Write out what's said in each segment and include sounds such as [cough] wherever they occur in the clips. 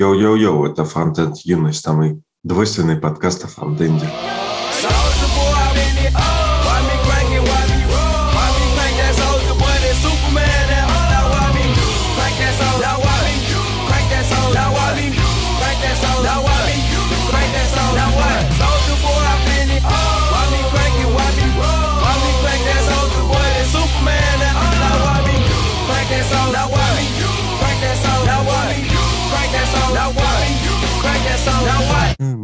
Йоу-йоу-йоу, это Фронтенд Юность, самый двойственный подкаст о фронтенде.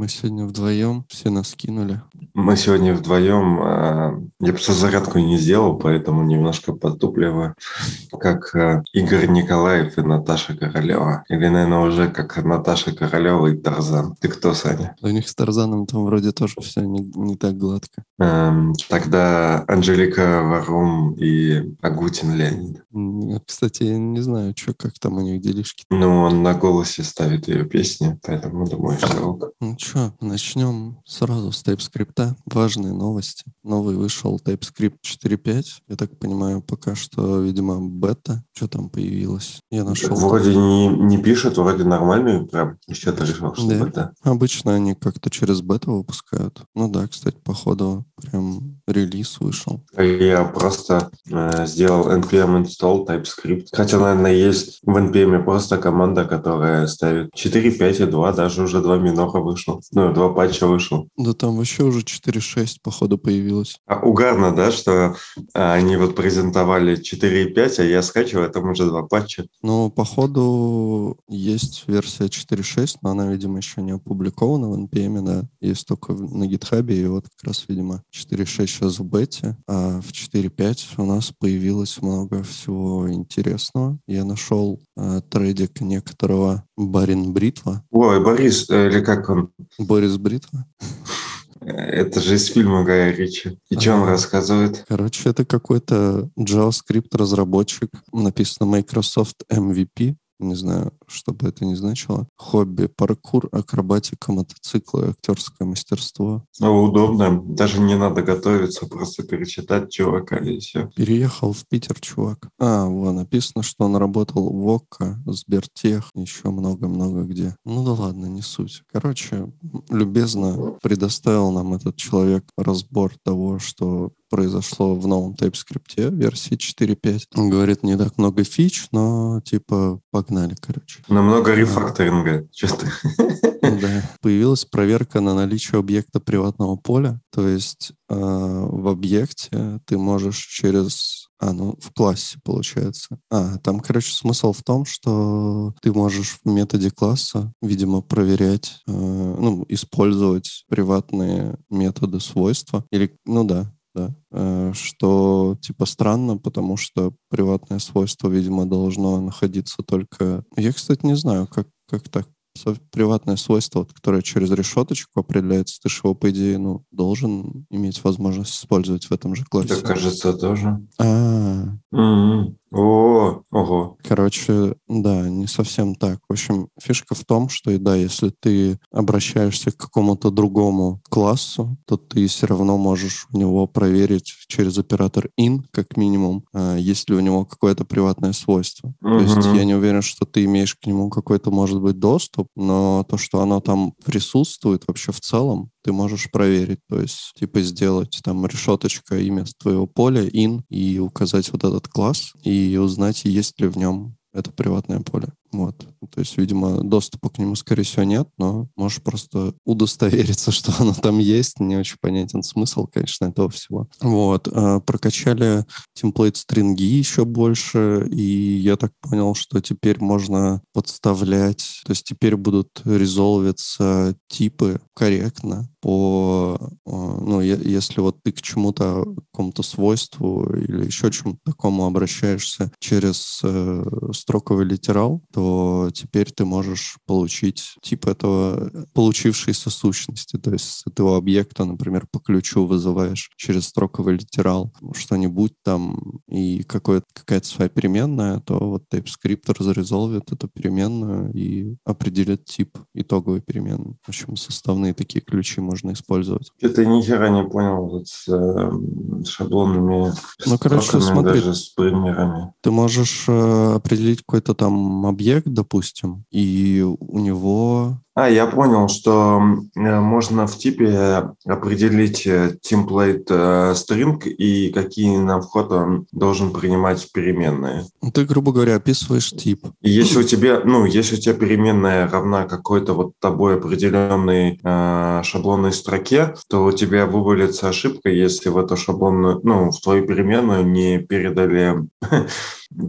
Мы сегодня вдвоем, все нас кинули. Мы сегодня вдвоем. А, я просто зарядку не сделал, поэтому немножко потупливо, как а, Игорь Николаев и Наташа Королева. Или, наверное, уже как Наташа Королева и Тарзан. Ты кто, Саня? У них с Тарзаном там вроде тоже все не, не так гладко. Эм, тогда Анжелика Варум и Агутин Леонид. Кстати, я не знаю, что, как там у них делишки. Ну, он на голосе ставит ее песни, поэтому думаю, что ок. Ну что, начнем сразу с TypeScript. Важные новости. Новый вышел TypeScript 4.5. Я так понимаю, пока что, видимо, бета. Что там появилось? Я нашел. Вроде не, не пишет, вроде нормальный, прям что-то решил, что да. бета. Обычно они как-то через бета выпускают. Ну да, кстати, походу прям релиз вышел. Я просто э, сделал npm install TypeScript. Хотя, наверное, есть в npm просто команда, которая ставит 4.5 и 2, даже уже 2 минора вышло. Ну, два патча вышло. Да там вообще уже 4.6, походу, появилось. А угарно, да, что а, они вот презентовали 4.5, а я скачиваю, а там уже два патча. Ну, походу, есть версия 4.6, но она, видимо, еще не опубликована в NPM, да. Есть только на GitHub, и вот как раз, видимо, 4.6 сейчас в бете, а в 4.5 у нас появилось много всего интересного. Я нашел трейдик некоторого Барин Бритва. Ой, Борис, э, или как он? Борис Бритва. Это же из фильма Гая Ричи. И что он рассказывает? Короче, это какой-то JavaScript-разработчик. Написано Microsoft MVP не знаю, что бы это ни значило. Хобби, паркур, акробатика, мотоциклы, актерское мастерство. Ну, удобно. Даже не надо готовиться, просто перечитать чувака и все. Переехал в Питер чувак. А, вот написано, что он работал в ОККО, Сбертех, еще много-много где. Ну да ладно, не суть. Короче, любезно предоставил нам этот человек разбор того, что произошло в новом TypeScript версии 4.5. Он говорит, не так много фич, но типа погнали, короче. Намного рефакторинга, честно. [laughs] Да. Появилась проверка на наличие объекта приватного поля. То есть э, в объекте ты можешь через а, ну, в классе, получается. А, там, короче, смысл в том, что ты можешь в методе класса, видимо, проверять, э, ну, использовать приватные методы свойства. Или, ну да, да, э, что типа странно, потому что приватное свойство, видимо, должно находиться только... Я, кстати, не знаю, как, как так приватное свойство, которое через решеточку определяется, ты же его, по идее, ну, должен иметь возможность использовать в этом же классе. Так, кажется, тоже. А, mm-hmm. О, ого. Короче, да, не совсем так. В общем, фишка в том, что, да, если ты обращаешься к какому-то другому классу, то ты все равно можешь у него проверить через оператор in, как минимум, а, есть ли у него какое-то приватное свойство. Угу. То есть я не уверен, что ты имеешь к нему какой-то, может быть, доступ, но то, что оно там присутствует вообще в целом, ты можешь проверить. То есть, типа, сделать там решеточка имя твоего поля, in, и указать вот этот класс, и узнать, есть ли в нем это приватное поле. Вот. То есть, видимо, доступа к нему, скорее всего, нет, но можешь просто удостовериться, [laughs] что оно там есть. Не очень понятен смысл, конечно, этого всего. Вот. А, прокачали темплейт стринги еще больше, и я так понял, что теперь можно подставлять, то есть теперь будут резолвиться типы корректно по, а, ну, если вот ты к чему-то, какому-то свойству или еще чему-то такому обращаешься через э, строковый литерал, то теперь ты можешь получить тип этого получившейся сущности. То есть с этого объекта, например, по ключу вызываешь через строковый литерал что-нибудь там и какая-то своя переменная, то вот TypeScript разрезолвит эту переменную и определит тип итоговой переменной. В общем, составные такие ключи можно использовать. Это ни хера не понял вот с э, шаблонными ну, короче, смотри, даже с примерами. Ты можешь э, определить какой-то там объект объект, допустим, и у него а, я понял, что э, можно в типе определить э, template э, string и какие на вход он должен принимать переменные. Ты, грубо говоря, описываешь тип. И если у тебя, ну, если у тебя переменная равна какой-то вот тобой определенной э, шаблонной строке, то у тебя вывалится ошибка, если в эту шаблонную, ну, в твою переменную не передали [laughs]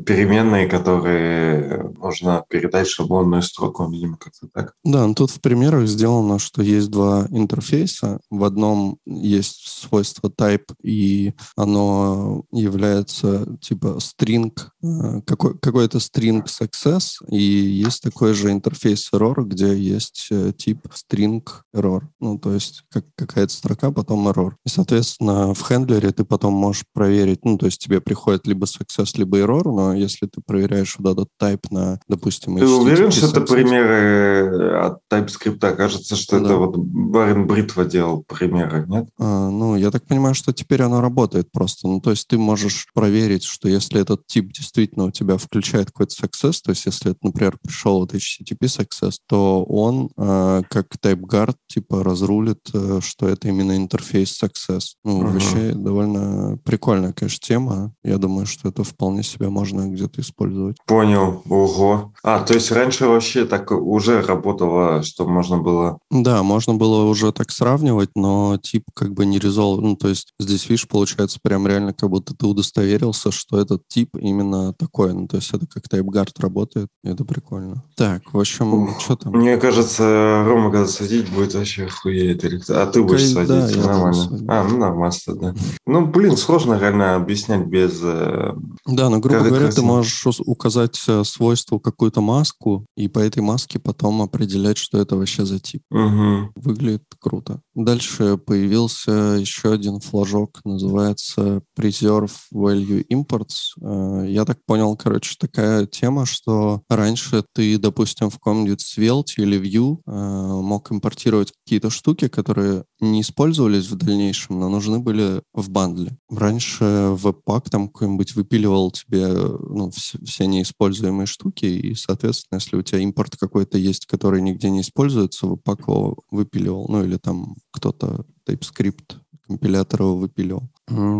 переменные, которые нужно передать в шаблонную строку, видимо, как-то так. Да, ну тут в примерах сделано, что есть два интерфейса. В одном есть свойство type, и оно является типа string, э, какой, какой-то string success, и есть такой же интерфейс error, где есть э, тип string error. Ну, то есть как, какая-то строка, потом error. И, соответственно, в хендлере ты потом можешь проверить, ну, то есть тебе приходит либо success, либо error, но если ты проверяешь вот этот type на, допустим, Ты уверен, что это примеры от TypeScript? Кажется, что да. это вот Барин Бритва делал примеры, нет? А, ну, я так понимаю, что теперь оно работает просто. Ну, то есть ты можешь проверить, что если этот тип действительно у тебя включает какой-то success, то есть если это, например, пришел вот HTTP success, то он э, как TypeGuard типа разрулит, э, что это именно интерфейс success. Ну, угу. вообще довольно прикольная, конечно, тема. Я думаю, что это вполне себе можно где-то использовать. Понял, ого. А, то есть раньше вообще так уже работало, что можно было... Да, можно было уже так сравнивать, но тип как бы не резол... Ну, то есть здесь, видишь, получается прям реально как будто ты удостоверился, что этот тип именно такой. Ну, то есть это как TypeGuard работает, и это прикольно. Так, в общем, Ух, что там? Мне кажется, Рома, когда садить, будет вообще охуеть. А ты будешь Кай, садить, да, нормально. А, ну нормально, да. Ну, блин, сложно реально объяснять без... Э, да, ну, грубо говоря, ты можешь указать э, свойство какую-то маску, и по этой маске потом определять, что это вообще за тип. Угу. Выглядит круто. Дальше появился еще один флажок, называется Preserve Value Imports. Э, я так понял, короче, такая тема, что раньше ты, допустим, в каком-нибудь Svelte или Vue э, мог импортировать какие-то штуки, которые не использовались в дальнейшем, но нужны были в бандле. Раньше Webpack там какой-нибудь выпиливал тебе ну, все неиспользуемые штуки, и, соответственно, если у тебя импорт какой-то есть, который нигде не используется, Webpack его выпиливал, ну или там кто-то TypeScript компилятор его выпиливал.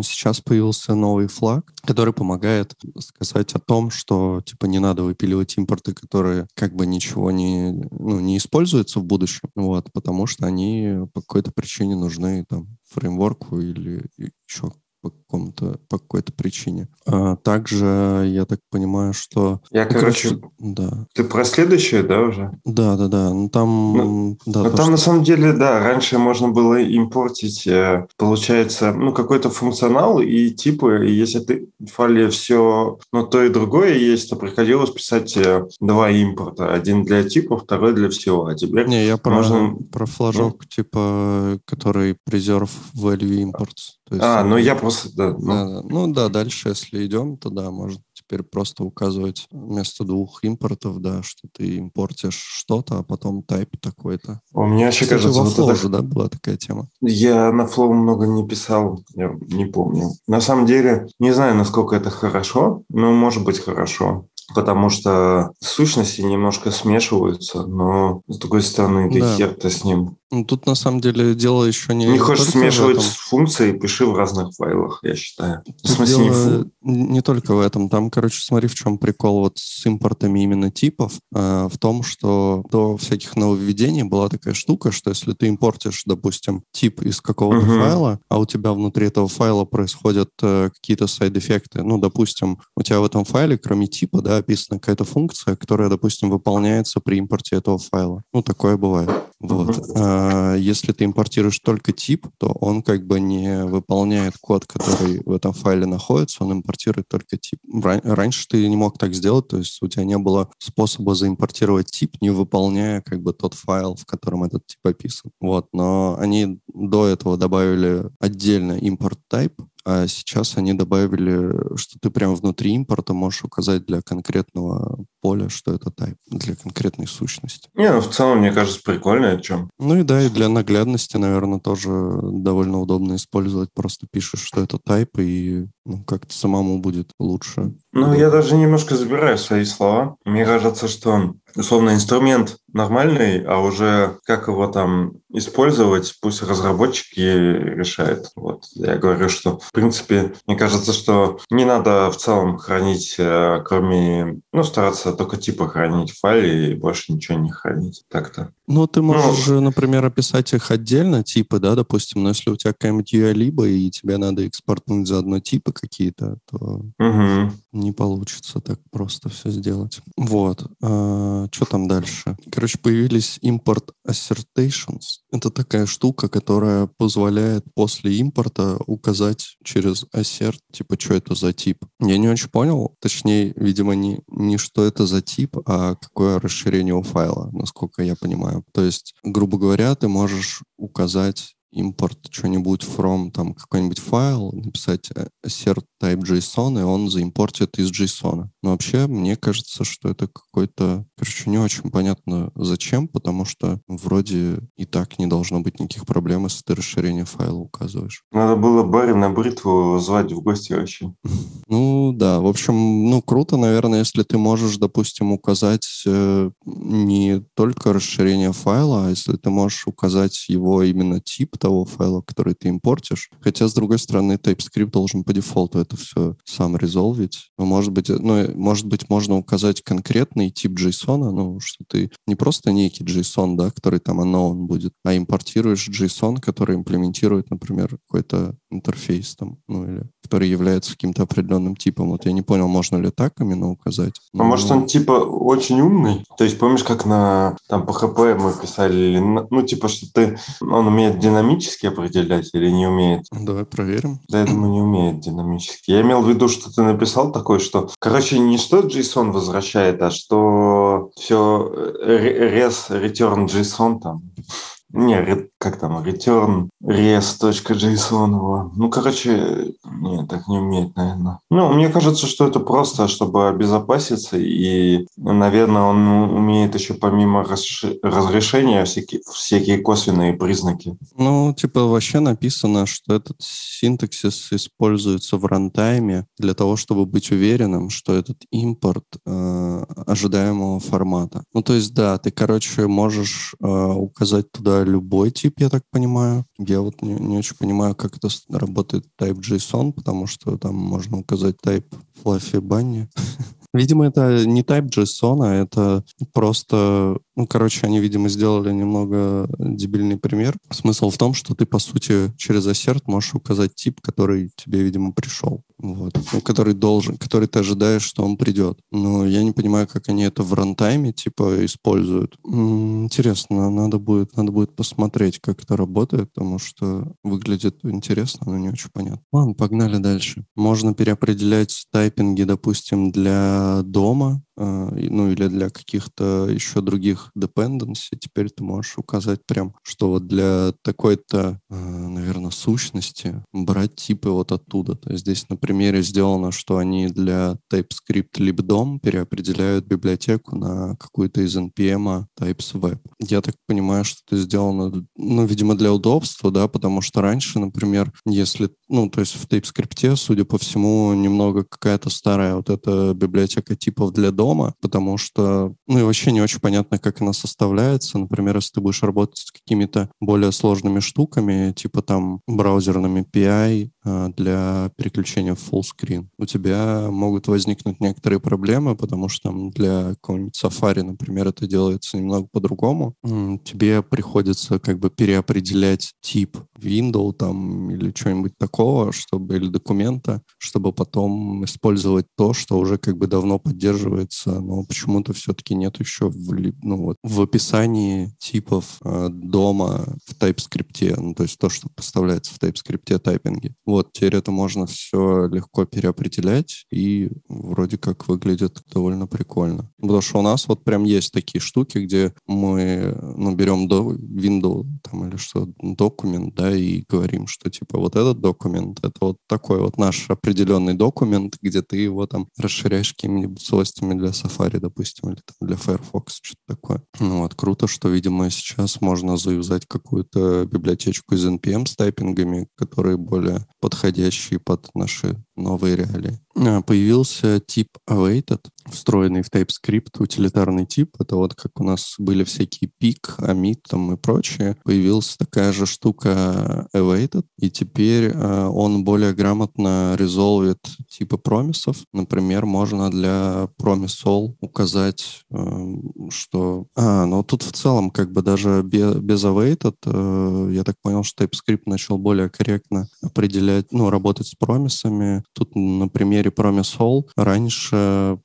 Сейчас появился новый флаг, который помогает сказать о том, что типа не надо выпиливать импорты, которые как бы ничего не, ну, не используются в будущем, вот, потому что они по какой-то причине нужны там фреймворку или еще по какому-то по какой-то причине. А также я так понимаю, что я ну, короче, короче да. Ты про следующее, да, уже? Да, да, да. Ну там, ну, да. Ну, там что... на самом деле, да, раньше можно было импортить, э, получается, ну какой-то функционал и типы. И если ты в файле все, ну то и другое есть, то приходилось писать э, два импорта, один для типа, второй для всего. А теперь не, я про можно... про флажок ну? типа, который preserve value imports. есть, а, ну я просто, да. Ну. да. Ну да, дальше, если идем, то да, можно теперь просто указывать вместо двух импортов, да, что ты импортишь что-то, а потом type такой-то. У меня вообще Кстати, кажется... во Flow вот это... да, была такая тема? Я на Flow много не писал, я не помню. На самом деле, не знаю, насколько это хорошо, но может быть хорошо потому что сущности немножко смешиваются, но с другой стороны, да, да. хер-то с ним. Ну, тут на самом деле дело еще не... Не хочешь смешивать функции, пиши в разных файлах, я считаю. в смысле, дело не, не только в этом. Там, короче, смотри, в чем прикол вот с импортами именно типов. Э, в том, что до всяких нововведений была такая штука, что если ты импортишь, допустим, тип из какого-то uh-huh. файла, а у тебя внутри этого файла происходят э, какие-то сайд-эффекты, ну, допустим, у тебя в этом файле, кроме типа, да, описана какая-то функция, которая, допустим, выполняется при импорте этого файла. Ну, такое бывает. Вот. А, если ты импортируешь только тип, то он как бы не выполняет код, который в этом файле находится, он импортирует только тип. Раньше ты не мог так сделать, то есть у тебя не было способа заимпортировать тип, не выполняя как бы тот файл, в котором этот тип описан. Вот, но они до этого добавили отдельно импорт type, а сейчас они добавили, что ты прямо внутри импорта можешь указать для конкретного поле, что это type для конкретной сущности. Не, ну в целом, мне кажется, прикольно о чем. Ну и да, и для наглядности, наверное, тоже довольно удобно использовать. Просто пишешь, что это type, и ну, как-то самому будет лучше. Ну, я даже немножко забираю свои слова. Мне кажется, что условно инструмент нормальный, а уже как его там использовать, пусть разработчики решают. Вот я говорю, что в принципе, мне кажется, что не надо в целом хранить, э, кроме, ну, стараться только типа хранить в файле и больше ничего не хранить. Так-то. Ну, ты можешь, ну, например, описать их отдельно, типы, да, допустим, но если у тебя какая-нибудь UI-либо, и тебе надо экспортнуть заодно типы какие-то, то угу. Не получится так просто все сделать. Вот. А, что там дальше? Короче, появились import assertions. Это такая штука, которая позволяет после импорта указать через assert, типа, что это за тип. Я не очень понял, точнее, видимо, не, не что это за тип, а какое расширение у файла, насколько я понимаю. То есть, грубо говоря, ты можешь указать импорт что-нибудь from там какой-нибудь файл, написать э, assert type JSON, и он заимпортит из JSON. Но вообще, мне кажется, что это какой-то, короче, не очень понятно зачем, потому что вроде и так не должно быть никаких проблем, если ты расширение файла указываешь. Надо было Барри на бритву звать в гости вообще. [laughs] Ну да, в общем, ну круто, наверное, если ты можешь, допустим, указать э, не только расширение файла, а если ты можешь указать его именно тип того файла, который ты импортишь. Хотя, с другой стороны, TypeScript должен по дефолту это все сам резолвить. Но, может быть, ну, может быть, можно указать конкретный тип JSON, ну, что ты не просто некий JSON, да, который там unknown будет, а импортируешь JSON, который имплементирует, например, какой-то интерфейс там, ну, или который является каким-то определенным типом. Вот я не понял, можно ли так именно указать. А может он типа очень умный? То есть помнишь, как на там PHP мы писали, ну типа, что ты, он умеет динамически определять или не умеет? Давай проверим. Да, я думаю, не умеет динамически. Я имел в виду, что ты написал такое, что, короче, не что JSON возвращает, а что все res, return JSON там не, как там, return res.json. Ну, короче, нет, так не умеет, наверное. Ну, мне кажется, что это просто, чтобы обезопаситься, и, наверное, он умеет еще помимо разрешения всякие, всякие косвенные признаки. Ну, типа, вообще написано, что этот синтаксис используется в рантайме для того, чтобы быть уверенным, что этот импорт э, ожидаемого формата. Ну, то есть, да, ты, короче, можешь э, указать туда любой тип, я так понимаю. Я вот не, не очень понимаю, как это работает type JSON, потому что там можно указать type Fluffy Bunny. [laughs] Видимо, это не type JSON, а это просто ну, короче, они, видимо, сделали немного дебильный пример. Смысл в том, что ты, по сути, через assert можешь указать тип, который тебе, видимо, пришел. Вот. Ну, который должен, который ты ожидаешь, что он придет. Но я не понимаю, как они это в рантайме, типа, используют. Интересно, надо будет, надо будет посмотреть, как это работает, потому что выглядит интересно, но не очень понятно. Ладно, погнали дальше. Можно переопределять тайпинги, допустим, для дома, ну или для каких-то еще других dependency, теперь ты можешь указать прям, что вот для такой-то, а, наверное, сущности брать типы вот оттуда. То есть здесь на примере сделано, что они для TypeScript libdom переопределяют библиотеку на какую-то из NPM types web. Я так понимаю, что это сделано, ну, видимо, для удобства, да, потому что раньше, например, если, ну, то есть в TypeScript, судя по всему, немного какая-то старая вот эта библиотека типов для DOM, дома, потому что, ну и вообще не очень понятно, как она составляется. Например, если ты будешь работать с какими-то более сложными штуками, типа там браузерными API э, для переключения в full screen, у тебя могут возникнуть некоторые проблемы, потому что там для какого-нибудь Safari, например, это делается немного по-другому. Тебе приходится как бы переопределять тип window там или что-нибудь такого, чтобы или документа, чтобы потом использовать то, что уже как бы давно поддерживается появляется, но почему-то все-таки нет еще в, ну, вот, в описании типов э, дома в TypeScript, ну, то есть то, что поставляется в TypeScript тайпинге. Вот, теперь это можно все легко переопределять, и вроде как выглядит довольно прикольно. Потому что у нас вот прям есть такие штуки, где мы, ну, берем до window там или что, документ, да, и говорим, что типа вот этот документ, это вот такой вот наш определенный документ, где ты его там расширяешь какими-нибудь свойствами для для Safari, допустим, или там для Firefox, что-то такое. Ну вот, круто, что, видимо, сейчас можно заюзать какую-то библиотечку из NPM с тайпингами, которые более подходящие под наши новые реалии. А, появился тип awaited, встроенный в TypeScript утилитарный тип. Это вот как у нас были всякие пик, omit там и прочее. Появилась такая же штука awaited, и теперь э, он более грамотно резолвит типы промисов. Например, можно для all указать, э, что... А, ну тут в целом как бы даже без, без awaited, э, я так понял, что TypeScript начал более корректно определять, ну, работать с промисами. Тут на примере promise раньше,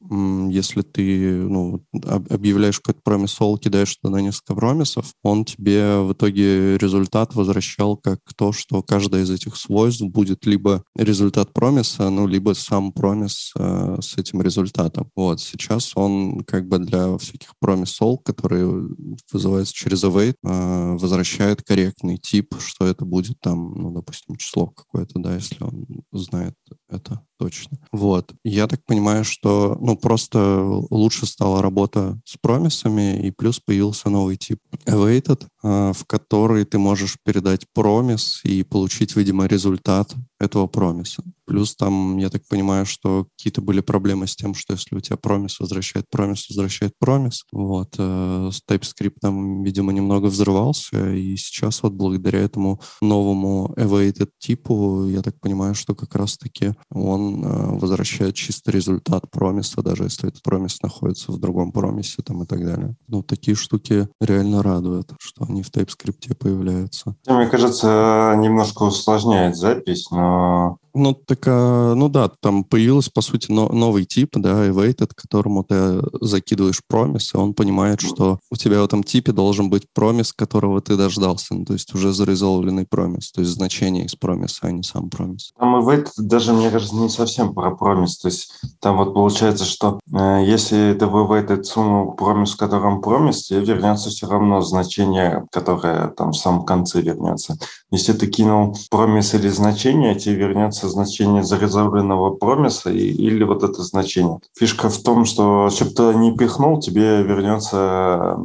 если ты ну, объявляешь какой-то promise all, кидаешь туда несколько промисов, он тебе в итоге результат возвращал как то, что каждое из этих свойств будет либо результат промиса, ну, либо сам промис э, с этим результатом. Вот, сейчас он как бы для всяких promise которые вызываются через await, э, возвращает корректный тип, что это будет там, ну, допустим, число какое-то, да, если он знает это точно. Вот. Я так понимаю, что ну, просто лучше стала работа с промисами, и плюс появился новый тип awaited, в который ты можешь передать промис и получить, видимо, результат этого промиса. Плюс там, я так понимаю, что какие-то были проблемы с тем, что если у тебя промис возвращает промис, возвращает промис. Вот. Э, с TypeScript там, видимо, немного взрывался, и сейчас вот благодаря этому новому awaited типу, я так понимаю, что как раз-таки он э, возвращает чисто результат промиса, даже если этот промис находится в другом промисе там и так далее. Ну, такие штуки реально радуют, что они в TypeScript появляются. Мне кажется, немножко усложняет запись, но ну, так, ну да, там появился, по сути, но, новый тип, да, evaded, которому ты закидываешь промис, и он понимает, что у тебя в этом типе должен быть промис, которого ты дождался, ну, то есть уже зарезолвленный промис, то есть значение из промиса, а не сам промис. Там evaded даже, мне кажется, не совсем про промис, то есть там вот получается, что э, если ты в evaded сунул промис, в котором промис, тебе вернется все равно значение, которое там в самом конце вернется. Если ты кинул промис или значение, тебе вернется значение зарезервленного промиса и, или вот это значение. Фишка в том, что чтобы ты не пихнул, тебе вернется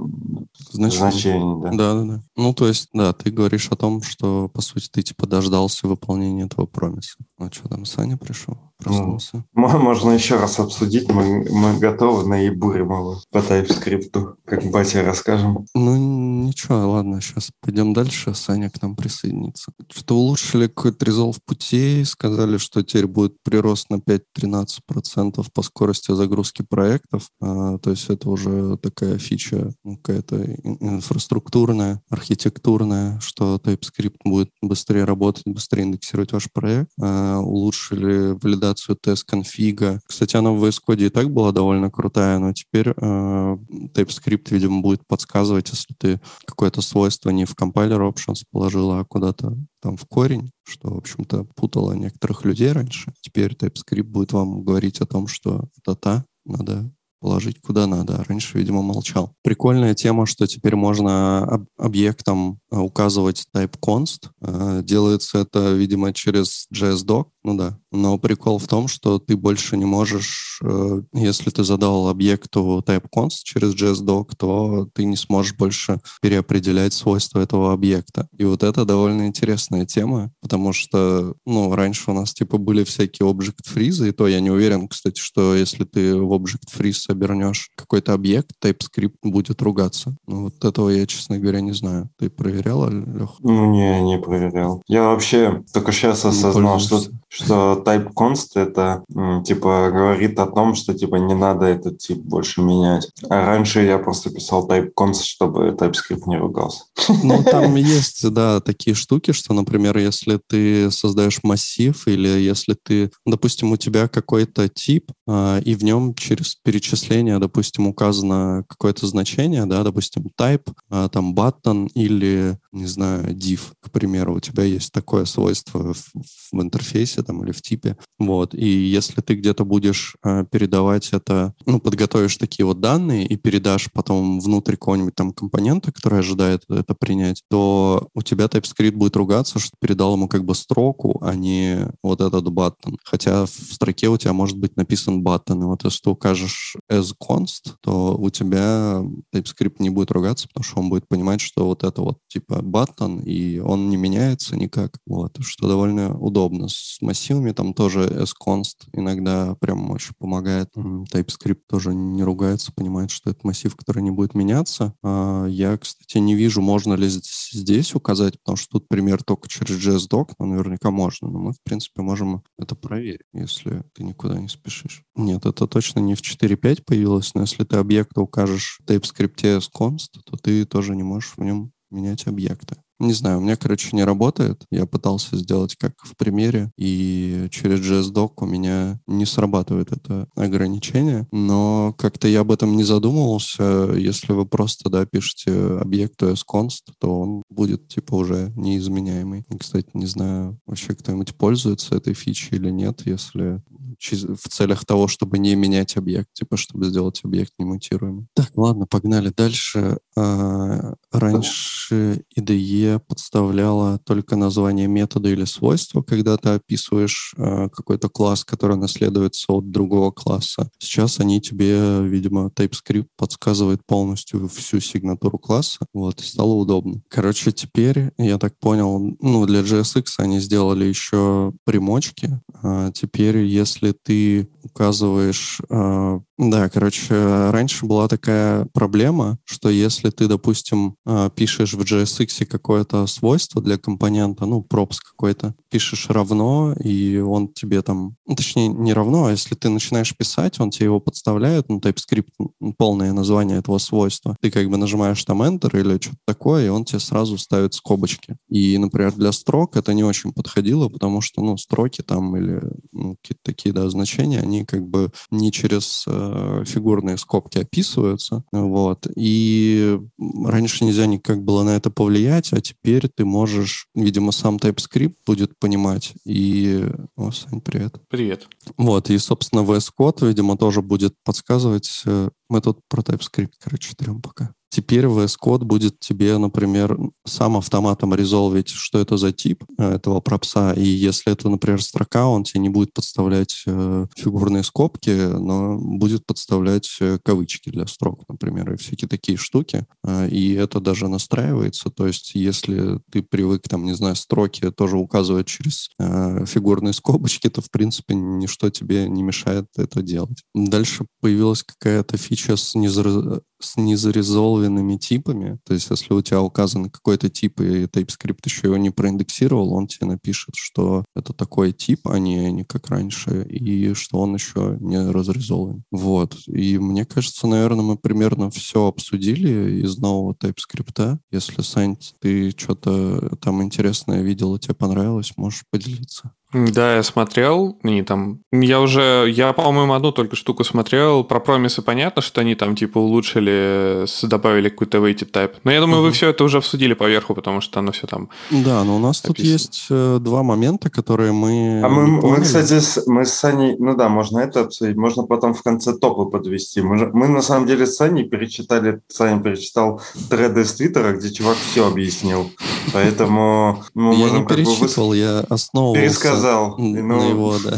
значение. значение да. да, да, да. Ну, то есть, да, ты говоришь о том, что, по сути, ты типа дождался выполнения этого промиса. А что там, Саня пришел? Проснулся? Ну, можно еще раз обсудить. Мы, мы готовы на ебурим его по TypeScript, как батя расскажем. Ну, ничего, ладно, сейчас пойдем дальше. Саня к нам присоединится. Что улучшили какой-то резолв путей, сказали, что теперь будет прирост на 5-13% по скорости загрузки проектов. А, то есть это уже такая фича ну, какая-то инфраструктурная, архитектурная, что TypeScript будет быстрее работать, быстрее индексировать ваш проект. А, улучшили валидацию тест-конфига. Кстати, она в VS Code и так была довольно крутая, но теперь э, TypeScript, видимо, будет подсказывать, если ты какое-то свойство не в compiler options положила, а куда-то там в корень, что, в общем-то, путало некоторых людей раньше. Теперь TypeScript будет вам говорить о том, что это та, надо положить куда надо. Раньше, видимо, молчал. Прикольная тема, что теперь можно об объектам э, указывать type const. Э, делается это, видимо, через JSDoc. Ну да. Но прикол в том, что ты больше не можешь, э, если ты задал объекту type const через JSDoc, то ты не сможешь больше переопределять свойства этого объекта. И вот это довольно интересная тема, потому что, ну, раньше у нас типа были всякие object freeze, и то я не уверен, кстати, что если ты в object freeze обернешь какой-то объект, TypeScript будет ругаться. Ну, вот этого я, честно говоря, не знаю. Ты проверял, Лех? Ну, не, не проверял. Я вообще только сейчас осознал, что, что type const это типа говорит о том, что типа не надо этот тип больше менять. А раньше я просто писал type const, чтобы TypeScript не ругался. Ну, там [laughs] есть, да, такие штуки, что, например, если ты создаешь массив или если ты, допустим, у тебя какой-то тип, а, и в нем через перечисление, допустим, указано какое-то значение, да, допустим, type, а, там button или не знаю, div, к примеру, у тебя есть такое свойство в, в интерфейсе там или в типе, вот, и если ты где-то будешь э, передавать это, ну, подготовишь такие вот данные и передашь потом внутрь какого-нибудь там компонента, который ожидает это принять, то у тебя TypeScript будет ругаться, что передал ему как бы строку, а не вот этот button. Хотя в строке у тебя может быть написан button, и вот если ты укажешь as const, то у тебя TypeScript не будет ругаться, потому что он будет понимать, что вот это вот типа button, и он не меняется никак. Вот, что довольно удобно. С массивами там тоже sconst иногда прям очень помогает. TypeScript тоже не ругается, понимает, что это массив, который не будет меняться. А я, кстати, не вижу, можно ли здесь указать, потому что тут пример только через JSDoc, но наверняка можно. Но мы, в принципе, можем это проверить, если ты никуда не спешишь. Нет, это точно не в 4.5 появилось, но если ты объекта укажешь в TypeScript sconst, то ты тоже не можешь в нем менять объекты. Не знаю, у меня, короче, не работает. Я пытался сделать как в примере, и через JSDoc у меня не срабатывает это ограничение, но как-то я об этом не задумывался. Если вы просто, да, пишете объекту sconst, то он будет, типа, уже неизменяемый. И, кстати, не знаю, вообще кто-нибудь пользуется этой фичей или нет, если в целях того, чтобы не менять объект, типа, чтобы сделать объект немутируемым. Так, ладно, погнали дальше. А, раньше IDE подставляла только название метода или свойства, когда ты описываешь а, какой-то класс, который наследуется от другого класса. Сейчас они тебе, видимо, TypeScript подсказывает полностью всю сигнатуру класса, вот, и стало удобно. Короче, теперь, я так понял, ну, для JSX они сделали еще примочки. А теперь, если ты указываешь... Э, да, короче, раньше была такая проблема, что если ты, допустим, э, пишешь в JSX какое-то свойство для компонента, ну, пропс какой-то, пишешь равно, и он тебе там... Ну, точнее, не равно, а если ты начинаешь писать, он тебе его подставляет, ну, TypeScript, полное название этого свойства. Ты как бы нажимаешь там Enter или что-то такое, и он тебе сразу ставит скобочки. И, например, для строк это не очень подходило, потому что, ну, строки там или ну, какие-то такие да, значения, они как бы не через э, фигурные скобки описываются. Вот. И раньше нельзя никак было на это повлиять, а теперь ты можешь, видимо, сам TypeScript будет понимать. И... О, Сань, привет. Привет. Вот, и, собственно, VS Code, видимо, тоже будет подсказывать. Э, мы тут про TypeScript, короче, трем пока. Теперь VS Code будет тебе, например, сам автоматом резолвить, что это за тип э, этого пропса. И если это, например, строка, он тебе не будет подставлять э, фигурные скобки, но будет подставлять э, кавычки для строк, например, и всякие такие штуки. И это даже настраивается. То есть если ты привык, там, не знаю, строки тоже указывать через фигурные скобочки, то, в принципе, ничто тебе не мешает это делать. Дальше появилась какая-то фича с, незар с незарезолвенными типами. То есть, если у тебя указан какой-то тип, и TypeScript еще его не проиндексировал, он тебе напишет, что это такой тип, а не, не как раньше, и что он еще не разрезолвен. Вот. И мне кажется, наверное, мы примерно все обсудили из нового TypeScript. Если, Сань, ты что-то там интересное видел тебе понравилось, можешь поделиться. Да, я смотрел, они там... Я уже, я, по-моему, одну только штуку смотрел. Про промисы понятно, что они там, типа, улучшили, добавили какой-то weighted type. Но я думаю, uh-huh. вы все это уже обсудили поверху, потому что оно все там Да, но у нас описано. тут есть э, два момента, которые мы А мы, мы, кстати, с, мы с Саней... Ну да, можно это обсудить. Можно потом в конце топы подвести. Мы, мы на самом деле с Саней перечитали... Саня перечитал треды с Твиттера, где чувак все объяснил. Поэтому мы я можем не перечитывал, бы я основывался сказал. На ну... его, да.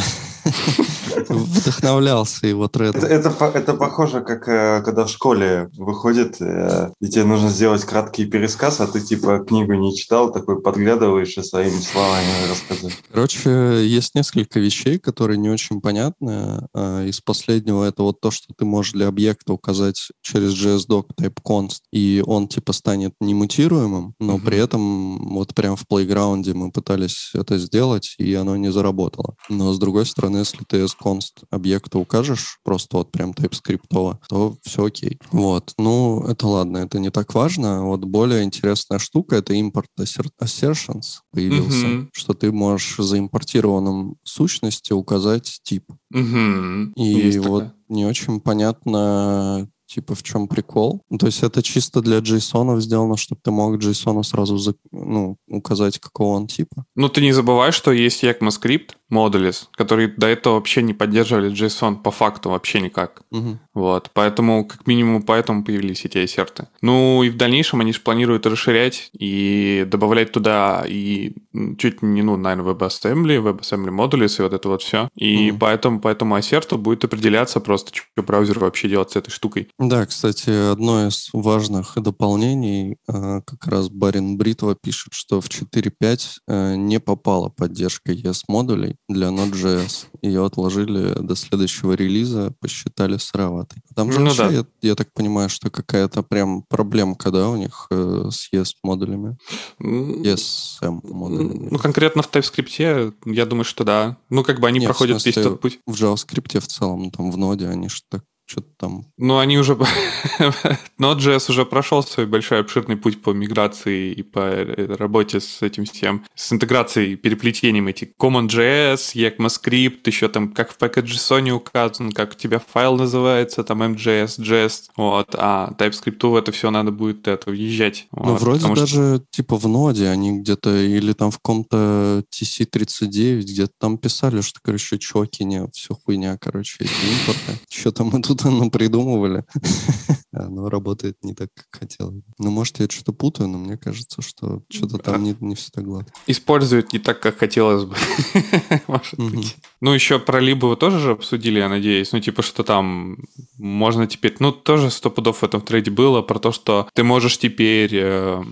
[laughs] Вдохновлялся его трендом. Это, это, это похоже, как э, когда в школе выходит, э, и тебе нужно сделать краткий пересказ, а ты типа книгу не читал, такой подглядываешь и своими словами рассказываешь. Короче, есть несколько вещей, которые не очень понятны. А, из последнего это вот то, что ты можешь для объекта указать через JSDoc type const, и он типа станет немутируемым, но mm-hmm. при этом вот прям в плейграунде мы пытались это сделать, и оно не заработало. Но с другой стороны, если ты с const объекта укажешь, просто вот прям TypeScript, то все окей. Вот. Ну, это ладно, это не так важно. Вот более интересная штука — это import assertions появился, mm-hmm. что ты можешь за импортированным сущности указать тип. Mm-hmm. И Есть вот такая. не очень понятно, типа в чем прикол. То есть это чисто для JSON сделано, чтобы ты мог JSON сразу за, ну, указать, какого он типа. Ну, ты не забывай, что есть ECMAScript, Modules, которые до этого вообще не поддерживали JSON по факту вообще никак. Угу. Вот, поэтому, как минимум, поэтому появились эти ассерты. Ну, и в дальнейшем они же планируют расширять и добавлять туда и чуть не, ну, наверное, WebAssembly, WebAssembly Modules и вот это вот все. И mm. поэтому, поэтому ассерту будет определяться просто, что браузер вообще делать с этой штукой. Да, кстати, одно из важных дополнений, э, как раз Барин Бритова пишет, что в 4.5 э, не попала поддержка ES-модулей для Node.js. Ее отложили до следующего релиза, посчитали сыроватой. Там же ну, вообще, да. я, я так понимаю, что какая-то прям проблемка, да, у них э, с ES-модулями? ESM-модулями. Ну, конкретно в TypeScript, я думаю, что да. Ну, как бы они Нет, проходят весь тот путь. В JavaScript в целом, там, в ноде, они же так что-то там... Ну, они уже... [laughs] Node.js уже прошел свой большой обширный путь по миграции и по э, работе с этим всем, с интеграцией, переплетением этих CommonJS, ECMAScript, еще там как в package.json указан, как у тебя файл называется, там MJS, JS, вот, а TypeScript в это все надо будет это въезжать. Ну, вот, вроде даже что... типа в ноде они где-то или там в каком-то TC39 где-то там писали, что, короче, чоки, не, все хуйня, короче, эти импорты. Что-то мы тут что-то придумывали. [laughs] Оно работает не так, как хотелось. Ну, может, я что-то путаю, но мне кажется, что что-то там не, не все так гладко. Используют не так, как хотелось бы. [laughs] Может быть. Ну, еще про либо вы тоже же обсудили, я надеюсь. Ну, типа, что там можно теперь... Ну, тоже сто пудов в этом трейде было про то, что ты можешь теперь э,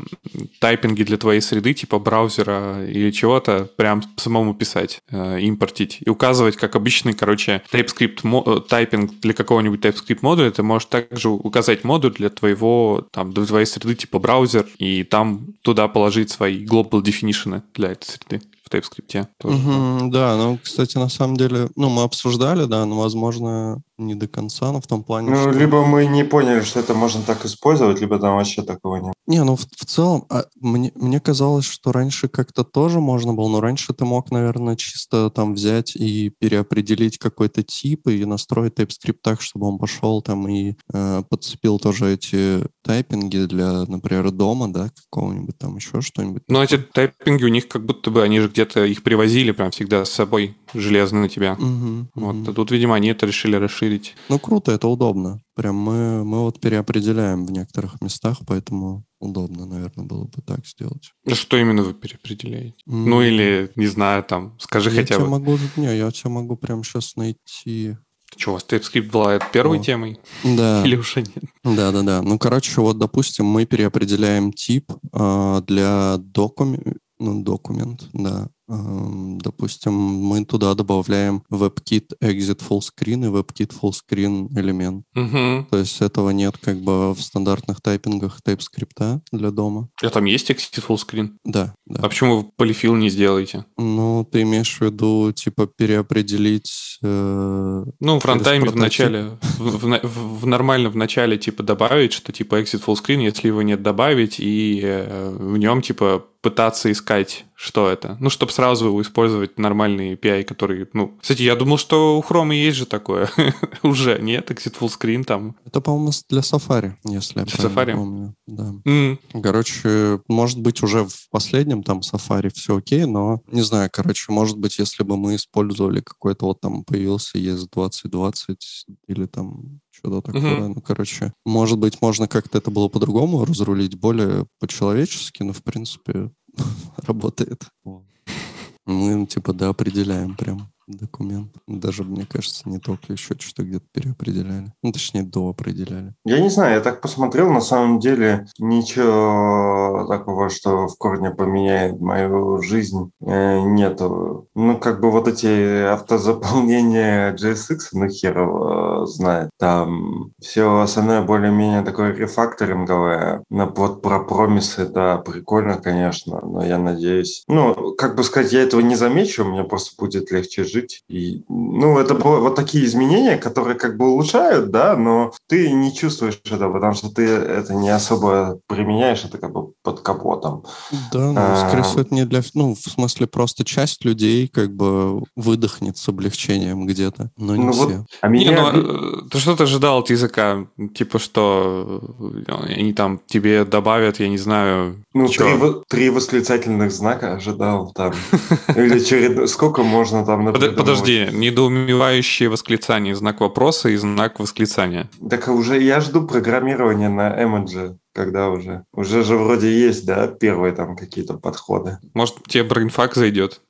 тайпинги для твоей среды, типа браузера или чего-то, прям самому писать, э, импортить и указывать, как обычный, короче, TypeScript э, тайпинг для какого-нибудь TypeScript модуля, ты можешь также указать модуль для твоего, там, для твоей среды, типа браузер, и там туда положить свои global definition для этой среды в TypeScript. Тоже. Угу, да, ну, кстати, на самом деле, ну, мы обсуждали, да, но, возможно, не до конца, но в том плане, Ну, что... либо мы не поняли, что это можно так использовать, либо там вообще такого нет. Не, ну, в, в целом, а, мне, мне казалось, что раньше как-то тоже можно было, но раньше ты мог, наверное, чисто там взять и переопределить какой-то тип и настроить TypeScript так, чтобы он пошел там и э, подцепил тоже эти тайпинги для, например, дома, да, какого-нибудь там еще что-нибудь. Но эти тайпинги у них как будто бы, они же где-то их привозили прям всегда с собой железно на тебя. Угу, вот. угу. А тут, видимо, они это решили расширить. Ну, круто, это удобно. Прям мы, мы вот переопределяем в некоторых местах, поэтому удобно, наверное, было бы так сделать. Что именно вы переопределяете? Mm. Ну, или, не знаю, там, скажи я хотя бы. Могу, не, я тебя могу прям сейчас найти... Что, у вас TypeScript была первой О. темой? Да. [laughs] Или уже нет? Да-да-да. Ну, короче, вот, допустим, мы переопределяем тип э, для документа, ну, документ, да, Допустим, мы туда добавляем WebKit Exit Full Screen и WebKit Full Screen элемент. Угу. То есть этого нет как бы в стандартных тайпингах TypeScript для дома. А там есть Exit Full Screen? Да, да. А почему вы полифил не сделаете? Ну, ты имеешь в виду, типа, переопределить... Э, ну, в начале, в, в, в, в нормально в начале, типа, добавить, что, типа, Exit Full Screen, если его нет, добавить, и э, в нем, типа, пытаться искать, что это. Ну, чтобы сразу использовать нормальные API, которые, ну... Кстати, я думал, что у Chrome есть же такое. [laughs] Уже нет, Exit Full Screen там. Это, по-моему, для Safari, если я для Safari? помню. Да. Mm. Короче, может быть, уже в последнем там Safari все окей, но не знаю, короче, может быть, если бы мы использовали какой-то вот там появился ES2020 или там что-то такое. Uh-huh. Ну, короче, может быть, можно как-то это было по-другому разрулить, более по-человечески, но, в принципе, работает. Мы, типа, да, определяем прям документ. Даже, мне кажется, не только еще что-то где-то переопределяли. Ну, точнее, доопределяли. Я не знаю, я так посмотрел, на самом деле ничего такого, что в корне поменяет мою жизнь, э, нету. Ну, как бы вот эти автозаполнения JSX, ну, хер знает. Там все остальное более-менее такое рефакторинговое. Но вот про промисы, да, прикольно, конечно, но я надеюсь... Ну, как бы сказать, я этого не замечу, мне просто будет легче жить жить. И, ну, это вот такие изменения, которые как бы улучшают, да, но ты не чувствуешь этого, потому что ты это не особо применяешь, это как бы под капотом. Да, ну, скорее всего, это не для... Ну, в смысле, просто часть людей как бы выдохнет с облегчением где-то, но не ну, все. Вот, а меня... Не, ну, э, ты что ты ожидал от языка? Типа, что э, они там тебе добавят, я не знаю... Ну, три, три восклицательных знака ожидал там. [laughs] Или через... Сколько можно там... Подожди, недоумевающие восклицания, знак вопроса и знак восклицания. Так уже я жду программирования на Emoji когда уже? Уже же вроде есть, да, первые там какие-то подходы. Может, тебе Brainfuck зайдет?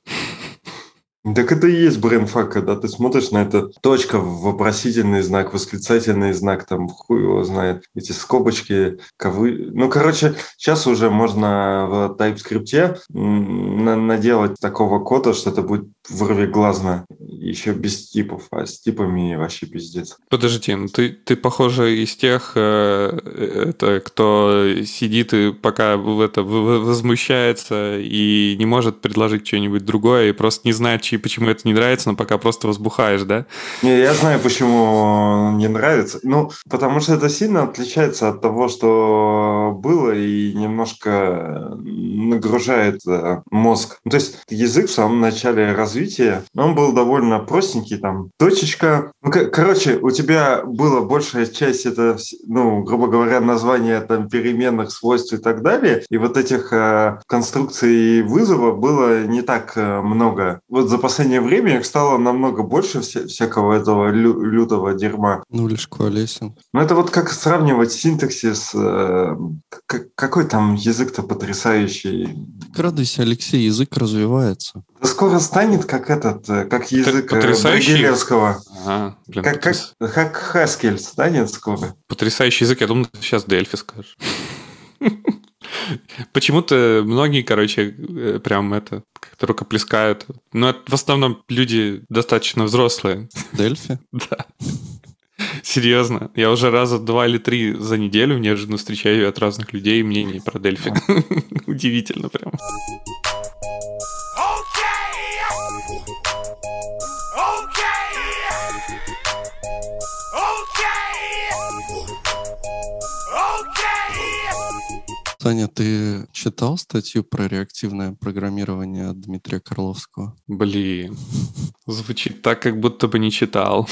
Так это и есть Brainfuck, когда ты смотришь на это точка, вопросительный знак, восклицательный знак, там хуй его знает, эти скобочки, ковы. Ну, короче, сейчас уже можно в TypeScript наделать такого кода, что это будет вырвиглазно, еще без типов, а с типами вообще пиздец. Подожди, ну ты, ты похоже из тех, э, это, кто сидит и пока в это возмущается и не может предложить что-нибудь другое и просто не знает, чьи, почему это не нравится, но пока просто возбухаешь, да? Не, я знаю, почему не нравится. Ну, потому что это сильно отличается от того, что было, и немножко нагружает э, мозг. Ну, то есть язык в самом начале развития, он был довольно простенький, там, точечка. Ну, короче, у тебя была большая часть, это, ну, грубо говоря, название там переменных свойств и так далее, и вот этих э, конструкций вызова было не так э, много. Вот за последнее время их стало намного больше вся, всякого этого лю, лютого дерьма. Ну, лишь колесен. Ну, это вот как сравнивать синтаксис, э, какой там язык-то потрясающий. Так радуйся, Алексей, язык развивается. Да скоро станет как этот, э, как язык э, Брагилевского. Ага, блин, как, как, как Хаскель станет скоро. Потрясающий язык, я думаю, ты сейчас Дельфи скажешь. [laughs] Почему-то многие, короче, э, прям это как-то рукоплескают. Но это в основном люди достаточно взрослые. Дельфи? [laughs] Да. Серьезно. Я уже раза два или три за неделю неожиданно встречаю от разных людей мнений про Дельфи. [laughs] Удивительно прям. Саня, ты читал статью про реактивное программирование Дмитрия Карловского? Блин, [laughs] звучит так, как будто бы не читал.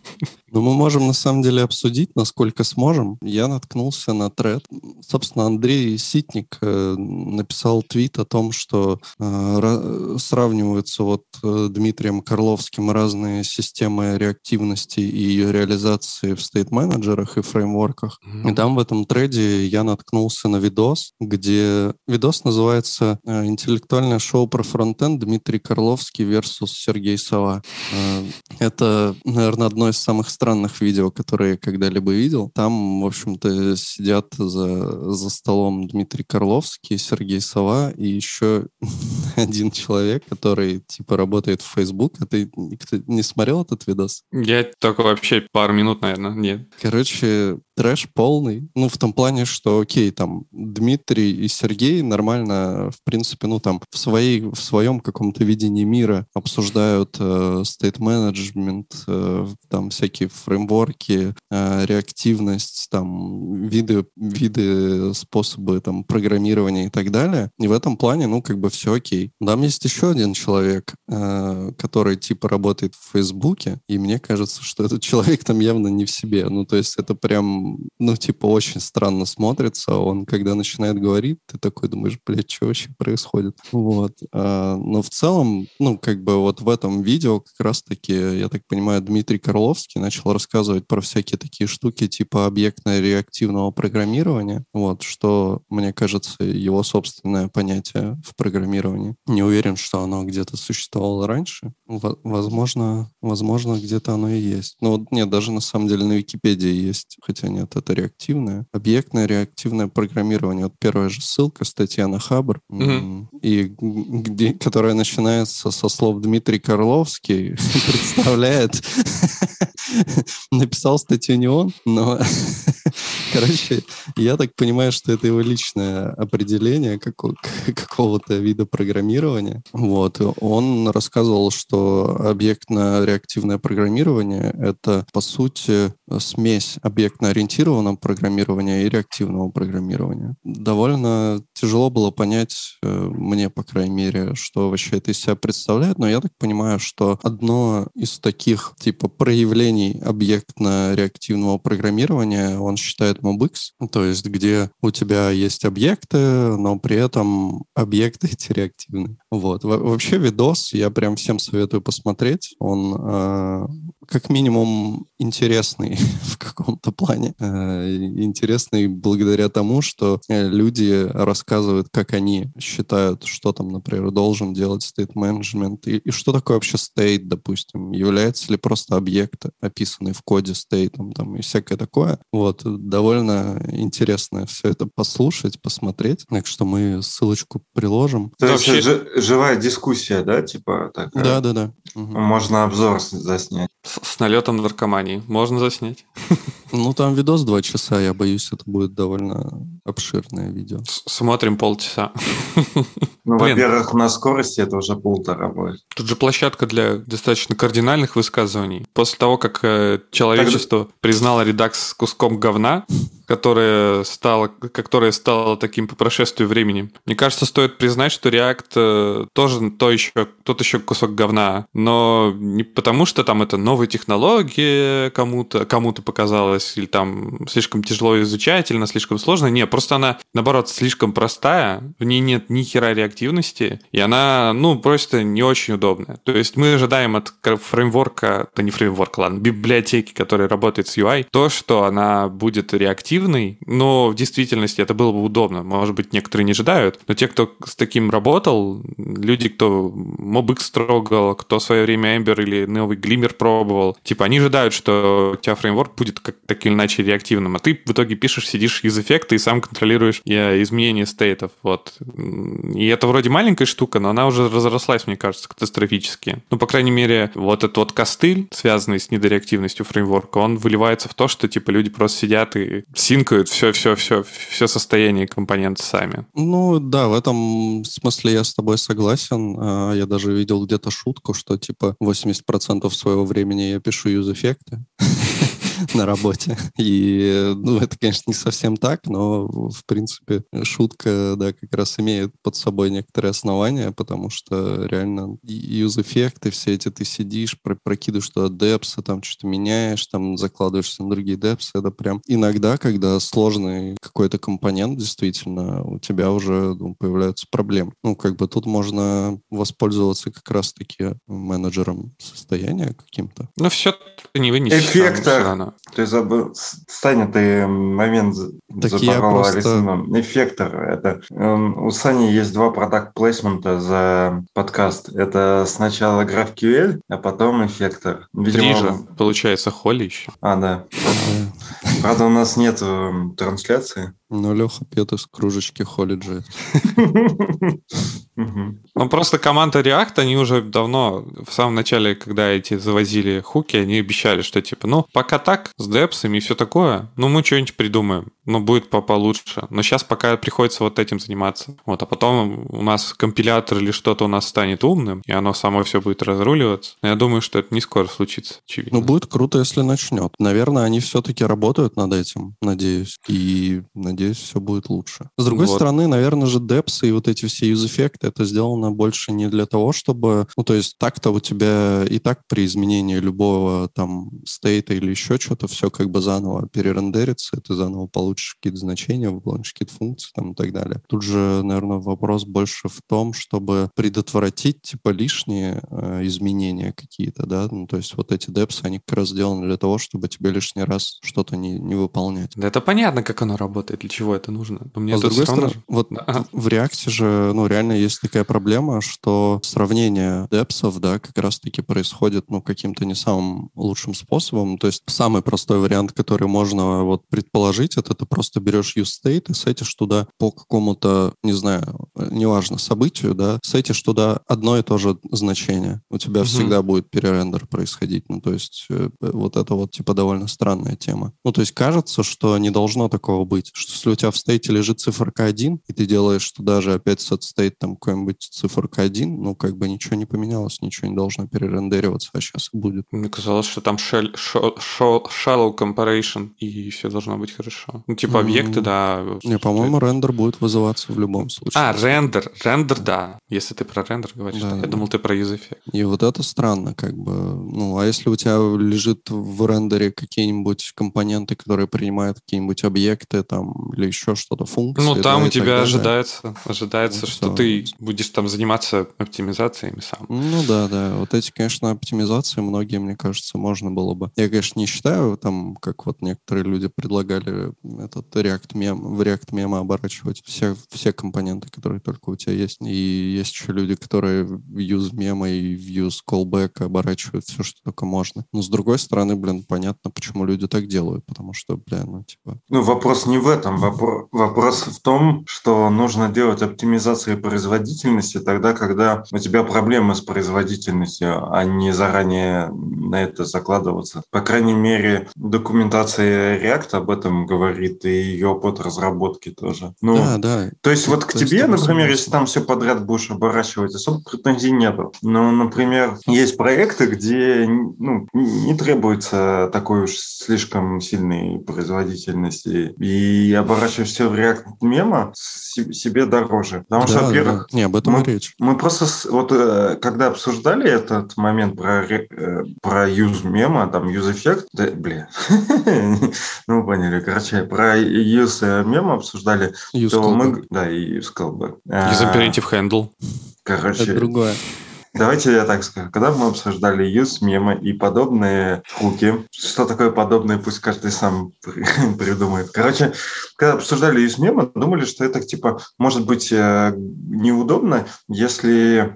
[laughs] Ну, мы можем на самом деле обсудить, насколько сможем. Я наткнулся на тред. Собственно, Андрей Ситник э, написал твит о том, что э, сравниваются вот э, Дмитрием Карловским разные системы реактивности и ее реализации в стейт-менеджерах и фреймворках. Mm-hmm. И там в этом треде я наткнулся на видос, где видос называется э, «Интеллектуальное шоу про фронтенд Дмитрий Карловский versus Сергей Сова». Это, наверное, одно из самых странных видео, которые я когда-либо видел. Там, в общем-то, сидят за, за столом Дмитрий Карловский, Сергей Сова и еще [laughs] один человек, который, типа, работает в Facebook. А ты, ты не смотрел этот видос? Я только вообще пару минут, наверное, нет. Короче, трэш полный. Ну, в том плане, что, окей, там, Дмитрий и Сергей нормально, в принципе, ну, там, в, своей, в своем каком-то видении мира обсуждают э, state э, там, всякие фреймворки, э, реактивность, там, виды, виды, способы там, программирования и так далее. И в этом плане, ну, как бы все окей. Там есть еще один человек, э, который типа работает в Фейсбуке, и мне кажется, что этот человек там явно не в себе. Ну, то есть это прям, ну, типа очень странно смотрится. Он, когда начинает говорить, ты такой думаешь, блядь, что вообще происходит? Вот. А, но в целом, ну, как бы вот в этом видео как раз-таки, я так понимаю, Дмитрий Карловский начал рассказывать про всякие такие штуки типа объектно-реактивного программирования, вот, что, мне кажется, его собственное понятие в программировании. Не уверен, что оно где-то существовало раньше. Возможно, возможно, где-то оно и есть. Но нет, даже на самом деле на Википедии есть, хотя нет, это реактивное. Объектное реактивное программирование. Вот первая же ссылка, статья на Хабр, mm-hmm. и где, которая начинается со слов Дмитрий Карловский, [laughs] представляет [laughs] написал статью не он, но, [laughs] короче, я так понимаю, что это его личное определение [laughs] какого-то вида программирования. Вот. Он рассказывал, что объектно-реактивное программирование — это, по сути, смесь объектно-ориентированного программирования и реактивного программирования. Довольно тяжело было понять, э, мне, по крайней мере, что вообще это из себя представляет, но я так понимаю, что одно из таких типа проявлений объектно-реактивного программирования он считает MobX, то есть где у тебя есть объекты, но при этом объекты [laughs] эти реактивны. Вот. Во вообще видос я прям всем советую посмотреть. Он э, как минимум интересный [laughs] в каком-то плане. Э, интересный благодаря тому, что э, люди рассказывают, как они считают, что там, например, должен делать management и, и что такое вообще state, допустим. Является ли просто объект, описанный в коде state там, там, и всякое такое. Вот. Довольно интересно все это послушать, посмотреть. Так что мы ссылочку приложим. То есть Вообще... живая дискуссия, да, типа такая? Да, да, да. Можно обзор заснять. С, налетом наркомании. Можно заснять. [laughs] Ну, там видос два часа, я боюсь, это будет довольно обширное видео. Смотрим полчаса. [laughs] Ну, во-первых, на скорости это уже полтора будет. Тут же площадка для достаточно кардинальных высказываний. После того, как э, человечество Тогда... признало редакс куском говна, которое стало, которое стало таким по прошествию времени. Мне кажется, стоит признать, что React э, тоже то еще, тот еще кусок говна. Но не потому, что там это новые технологии кому-то кому показалось, или там слишком тяжело изучать, или она слишком сложная. Не, просто она, наоборот, слишком простая, в ней нет ни хера реактивности, и она, ну, просто не очень удобная. То есть мы ожидаем от фреймворка, да не фреймворка, ладно, библиотеки, которая работает с UI, то, что она будет реактивной, но в действительности это было бы удобно. Может быть, некоторые не ожидают, но те, кто с таким работал, люди, кто MobX трогал, кто в свое время Ember или новый Glimmer пробовал, типа они ожидают, что у тебя фреймворк будет как так или иначе реактивным, а ты в итоге пишешь, сидишь из эффекта и сам контролируешь изменения стейтов. Вот. И это вроде маленькая штука, но она уже разрослась, мне кажется, катастрофически. Ну, по крайней мере, вот этот вот костыль, связанный с недореактивностью фреймворка, он выливается в то, что типа люди просто сидят и синкают все-все-все, все состояние компонента сами. Ну да, в этом смысле я с тобой согласен. А, я даже видел где-то шутку, что типа 80% своего времени я пишу юз-эффекты. [laughs] на работе. И, ну, это, конечно, не совсем так, но, в принципе, шутка, да, как раз имеет под собой некоторые основания, потому что реально юз-эффекты все эти, ты сидишь, прокидываешь туда депсы, там что-то меняешь, там закладываешься на другие депсы, это прям иногда, когда сложный какой-то компонент, действительно, у тебя уже ну, появляются проблемы. Ну, как бы тут можно воспользоваться как раз-таки менеджером состояния каким-то. Ну, все ты не вынесешь. Эффектор. Ты забыл, Саня, ты момент так запорол просто... Эффектор. Это, um, у Сани есть два продакт плейсмента за подкаст. Это сначала GraphQL, а потом эффектор. Видимо, Три же, получается, Холли еще. А, да. Правда, у нас нет трансляции. Ну, Леха пьет из кружечки Холиджи. [laughs] Ну, просто команда React, они уже давно, в самом начале, когда эти завозили хуки, они обещали, что типа, ну, пока так, с депсами и все такое, ну, мы что-нибудь придумаем, ну, будет по получше. Но сейчас пока приходится вот этим заниматься. Вот, а потом у нас компилятор или что-то у нас станет умным, и оно само все будет разруливаться. Я думаю, что это не скоро случится, очевидно. Ну, будет круто, если начнет. Наверное, они все-таки работают над этим, надеюсь. И, надеюсь, все будет лучше. С другой вот. стороны, наверное же, депсы и вот эти все юз-эффекты, это сделано больше не для того, чтобы... Ну, то есть так-то у тебя и так при изменении любого там стейта или еще что-то все как бы заново перерендерится, и ты заново получишь какие-то значения, выполнишь какие-то функции там и так далее. Тут же, наверное, вопрос больше в том, чтобы предотвратить типа лишние э, изменения какие-то, да, ну, то есть вот эти депсы, они как раз сделаны для того, чтобы тебе лишний раз что-то что-то не, не выполнять. Да это понятно, как оно работает, для чего это нужно. Но мне а с другой стороны, же... вот да. в React же, ну, реально есть такая проблема, что сравнение депсов, да, как раз-таки происходит, ну, каким-то не самым лучшим способом. То есть самый простой вариант, который можно вот предположить, это ты просто берешь use state и сетишь туда по какому-то, не знаю, неважно, событию, да, сетишь туда одно и то же значение. У тебя угу. всегда будет перерендер происходить. Ну, то есть э, вот это вот, типа, довольно странная тема. Ну, то есть кажется, что не должно такого быть, что если у тебя в стейте лежит циферка 1, и ты делаешь туда же опять state там какой-нибудь циферка 1, ну, как бы ничего не поменялось, ничего не должно перерендериваться, а сейчас будет. Мне казалось, что там shell, shallow comparison, и все должно быть хорошо. Ну, типа, объекты, да. Не, по-моему, рендер будет вызываться в любом случае. А, рендер, рендер, да. Если ты про рендер говоришь, да, я думал, ты про use effect. И вот это странно, как бы. Ну, а если у тебя лежит в рендере какие-нибудь компоненты, которые принимают какие-нибудь объекты там или еще что-то, функции. Ну, там да, у тебя ожидается, ожидается, ну, что все. ты будешь там заниматься оптимизациями сам. Ну да, да. Вот эти, конечно, оптимизации многие, мне кажется, можно было бы. Я, конечно, не считаю, там, как вот некоторые люди предлагали этот React мем, в React мема оборачивать все, все компоненты, которые только у тебя есть. И есть еще люди, которые в use мема и в use callback оборачивают все, что только можно. Но с другой стороны, блин, понятно, почему люди так делают, потому что, блин, ну, типа... Ну, вопрос не в этом. Вопрос, вопрос в том, что нужно делать оптимизации производительности тогда, когда у тебя проблемы с производительностью, а не заранее на это закладываться. По крайней мере, документация React об этом говорит, и ее опыт разработки тоже. Ну, да, да. То есть вот к то тебе, например, если там все подряд будешь оборачивать, особо претензий нету. Но, например, есть проекты, где ну, не требуется такой уж слишком сильной производительности. И оборачивать все в React мема себе дороже. Потому да, что, во-первых... Да. Не, об этом мы, речь. Мы просто вот э, когда обсуждали этот момент про, э, про use мема, там use effect, да, блин, [laughs] ну, поняли, короче, про use мема обсуждали, use то мы... Да, и use callback. Use imperative handle. Короче... Это другое. Давайте я так скажу. Когда мы обсуждали use мемы и подобные хуки, что такое подобное, пусть каждый сам [laughs] придумает. Короче, когда обсуждали use мемы, думали, что это типа может быть э, неудобно, если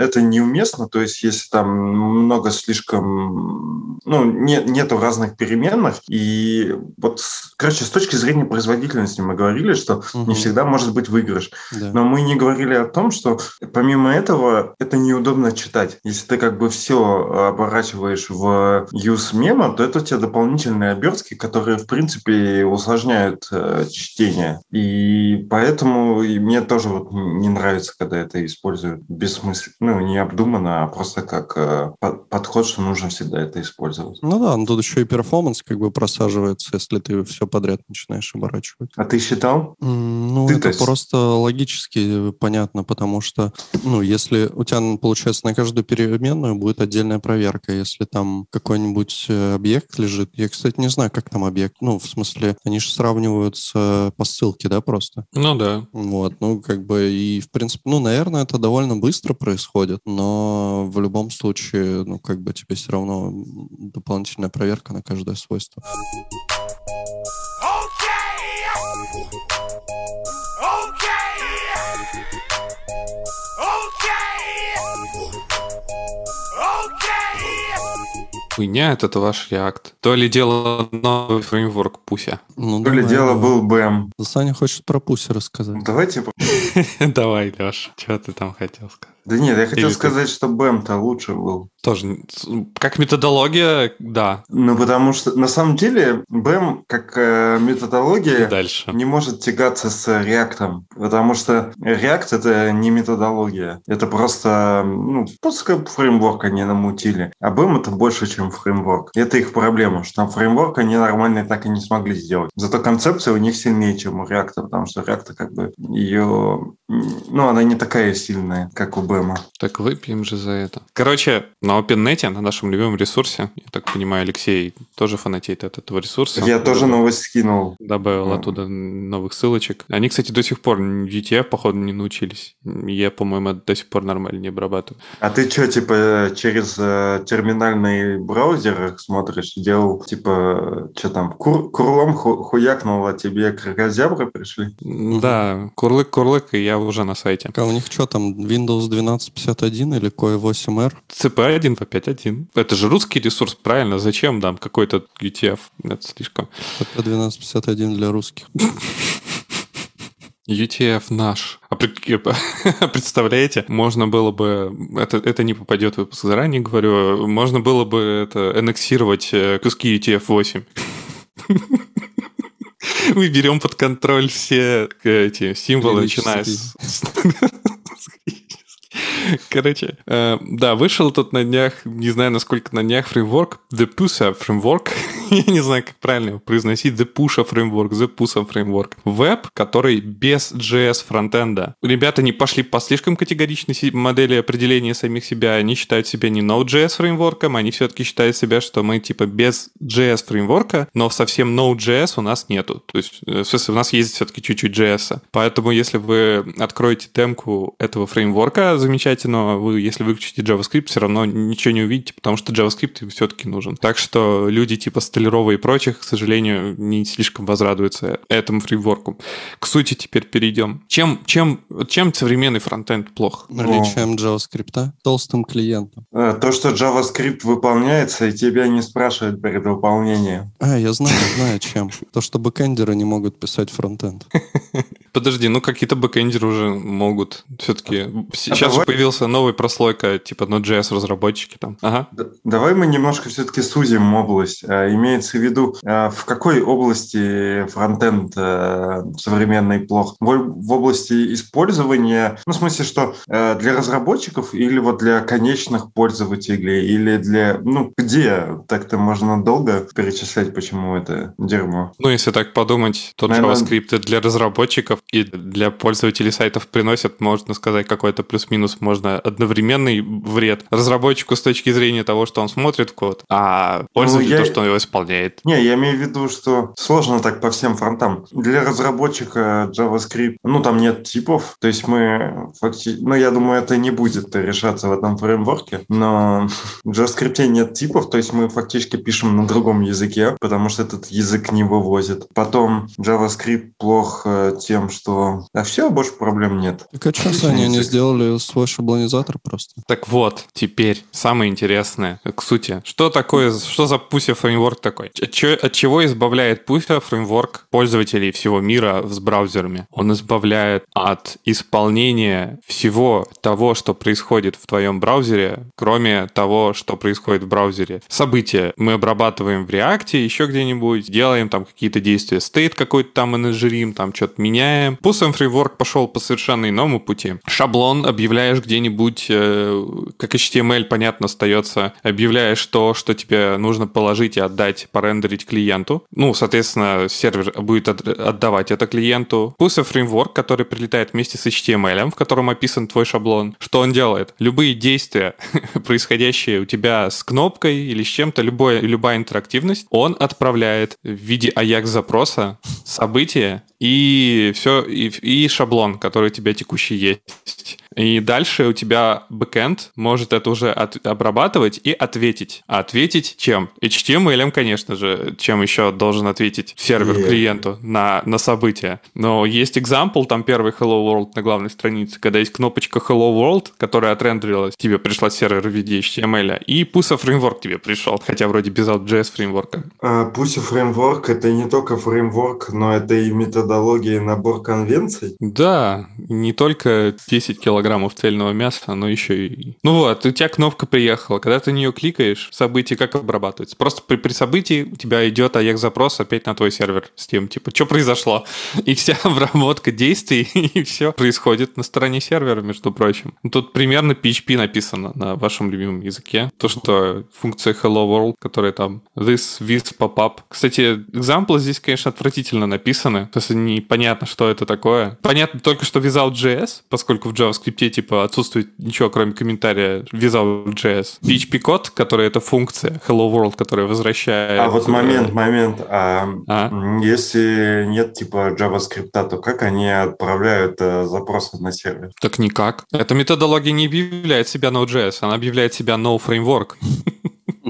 это неуместно, то есть если там много слишком, ну, не, нету разных переменных. И вот, короче, с точки зрения производительности мы говорили, что угу. не всегда может быть выигрыш. Да. Но мы не говорили о том, что помимо этого это неудобно читать. Если ты как бы все оборачиваешь в use мема, то это у тебя дополнительные обертки, которые, в принципе, усложняют э, чтение. И поэтому и мне тоже вот не нравится, когда это используют бессмысленно, ну, необдуманно, а просто как э, подход, что нужно всегда это использовать. Ну да, но тут еще и перформанс как бы просаживается, если ты все подряд начинаешь оборачивать. А ты считал? Mm, ну, ты это есть... просто логически понятно, потому что, ну, если у тебя получается, на каждую переменную будет отдельная проверка. Если там какой-нибудь э, объект лежит, я, кстати, не знаю, как там объект, ну, в смысле, они же сравниваются по ссылке, да, просто? Ну, да. Вот, ну, как бы, и, в принципе, ну, наверное, это довольно быстро происходит, но в любом случае, ну, как бы, тебе все равно дополнительная проверка на каждое свойство. Хуйня этот ваш React. То ли дело новый фреймворк Пуся. Ну, То ли дело был BM. Саня хочет про Пуся рассказать. Давайте. [laughs] Давай, Леш, что ты там хотел сказать? Да нет, я хотел Или сказать, ты... что BEM-то лучше был. Тоже. Как методология, да. Ну, потому что на самом деле BEM как э, методология дальше. не может тягаться с React. Потому что React это не методология. Это просто, ну, как фреймворк они намутили. А BEM это больше, чем фреймворк. Это их проблема, что там фреймворк они нормально так и не смогли сделать. Зато концепция у них сильнее, чем у React, потому что React как бы ее Ну, она не такая сильная, как у Бэма. Так выпьем же за это. Короче, на OpenNet, на нашем любимом ресурсе, я так понимаю, Алексей тоже фанатеет от этого ресурса. Я тоже новость скинул. Добавил оттуда новых ссылочек. Они, кстати, до сих пор UTF, походу, не научились. Я, по-моему, до сих пор нормально не обрабатываю. А ты что, типа, через э, терминальный браузер смотришь? Делал, типа, что там, кур курлом ху хуякнул, а тебе крокозябры пришли? Да, курлык-курлык, и я уже на сайте. А у них что там, Windows 1251 или Koi 8R? CP1 по 5.1. Это же русский ресурс, правильно? Зачем там какой-то UTF? Это слишком. CP 1251 для русских. UTF наш. А [laughs] представляете, можно было бы, это, это не попадет в выпуск заранее, говорю, можно было бы это аннексировать э, куски UTF-8. [laughs] Мы берем под контроль все э, эти символы, начиная с... [laughs] Короче, э, да, вышел тут на днях, не знаю, насколько на днях, фреймворк, The Pusa Framework. [laughs] Я не знаю, как правильно его произносить. The Pusha Framework, The Pusa Framework. Веб, который без JS фронтенда. Ребята не пошли по слишком категоричной модели определения самих себя. Они считают себя не Node.js фреймворком, они все-таки считают себя, что мы типа без JS фреймворка, но совсем Node.js у нас нету. То есть, э, в смысле, у нас есть все-таки чуть-чуть JS. Поэтому, если вы откроете темку этого фреймворка, замечательно, вы, если выключите JavaScript, все равно ничего не увидите, потому что JavaScript все-таки нужен. Так что люди типа Столярова и прочих, к сожалению, не слишком возрадуются этому фреймворку. К сути теперь перейдем. Чем, чем, чем современный фронтенд плох? Наличием JavaScript, толстым клиентом. Э, то, что JavaScript выполняется, и тебя не спрашивают перед выполнением. А, я знаю, знаю чем. То, что бэкэндеры не могут писать фронтенд. [laughs] Подожди, ну какие-то бэкэндеры уже могут все-таки. Сейчас же появился новый прослойка, типа Node.js разработчики там. Ага. Давай мы немножко все-таки сузим область. А, имеется в виду, а, в какой области фронтенд э, современный плох? В области использования, ну, в смысле, что э, для разработчиков или вот для конечных пользователей, или для, ну, где? Так-то можно долго перечислять, почему это дерьмо. Ну, если так подумать, то Наверное... JavaScript для разработчиков и для пользователей сайтов приносят, можно сказать, какой-то плюс-минус, можно одновременный вред разработчику с точки зрения того, что он смотрит код, а пользователю ну, я... то, что он его исполняет. Не, я имею в виду, что сложно так по всем фронтам. Для разработчика JavaScript, ну, там нет типов, то есть мы фактически, ну, я думаю, это не будет решаться в этом фреймворке, но [laughs] в JavaScript нет типов, то есть мы фактически пишем на другом языке, потому что этот язык не вывозит. Потом JavaScript плох э, тем, что... А все, больше проблем нет. Так а что они не сделали свой шаблонизатор просто? Так вот, теперь самое интересное к сути. Что такое, что за Pussy фреймворк такой? От, от чего избавляет Pussy фреймворк пользователей всего мира с браузерами? Он избавляет от исполнения всего того, что происходит в твоем браузере, кроме того, что происходит в браузере. События мы обрабатываем в React, еще где-нибудь, делаем там какие-то действия, стейт какой-то там менеджерим, там что-то меняем. Pussy фреймворк пошел по совершенно иному пути. Шаблон объявляешь где-нибудь, э, как HTML, понятно, остается, объявляешь то, что тебе нужно положить и отдать, порендерить клиенту. Ну, соответственно, сервер будет отдавать это клиенту. Pussy фреймворк, который прилетает вместе с HTML, в котором описан твой шаблон. Что он делает? Любые действия, [laughs] происходящие у тебя с кнопкой или с чем-то, любое, любая интерактивность, он отправляет в виде AJAX-запроса события и все, и, и шаблон, который у тебя текущий есть. И дальше у тебя бэкэнд может это уже от, обрабатывать и ответить. А ответить чем? HTML, конечно же, чем еще должен ответить сервер yeah. клиенту на, на события. Но есть example, там первый Hello World на главной странице, когда есть кнопочка Hello World, которая отрендерилась, тебе пришла сервер в виде HTML, и Pusa фреймворк тебе пришел, хотя вроде без JS фреймворка. Uh, Pusa фреймворк это не только фреймворк, но это и методология набор конвенций. Да, не только 10 килограмм килограммов цельного мяса, но еще и... Ну вот, у тебя кнопка приехала, когда ты на нее кликаешь, событие как обрабатывается? Просто при, при событии у тебя идет AJAX-запрос опять на твой сервер с тем, типа, что произошло? И вся [laughs] обработка действий, и все происходит на стороне сервера, между прочим. Тут примерно PHP написано на вашем любимом языке. То, что функция Hello World, которая там this, this, pop-up. Кстати, экзамплы здесь, конечно, отвратительно написаны. Есть непонятно, что это такое. Понятно только, что Without.js, поскольку в JavaScript типа отсутствует ничего, кроме комментария Without.js. PHP-код, который это функция Hello World, которая возвращает... А вот момент, момент. А, а? Если нет типа JavaScript, то как они отправляют э, запросы на сервер? Так никак. Эта методология не объявляет себя Node.js, она объявляет себя No Framework. [laughs]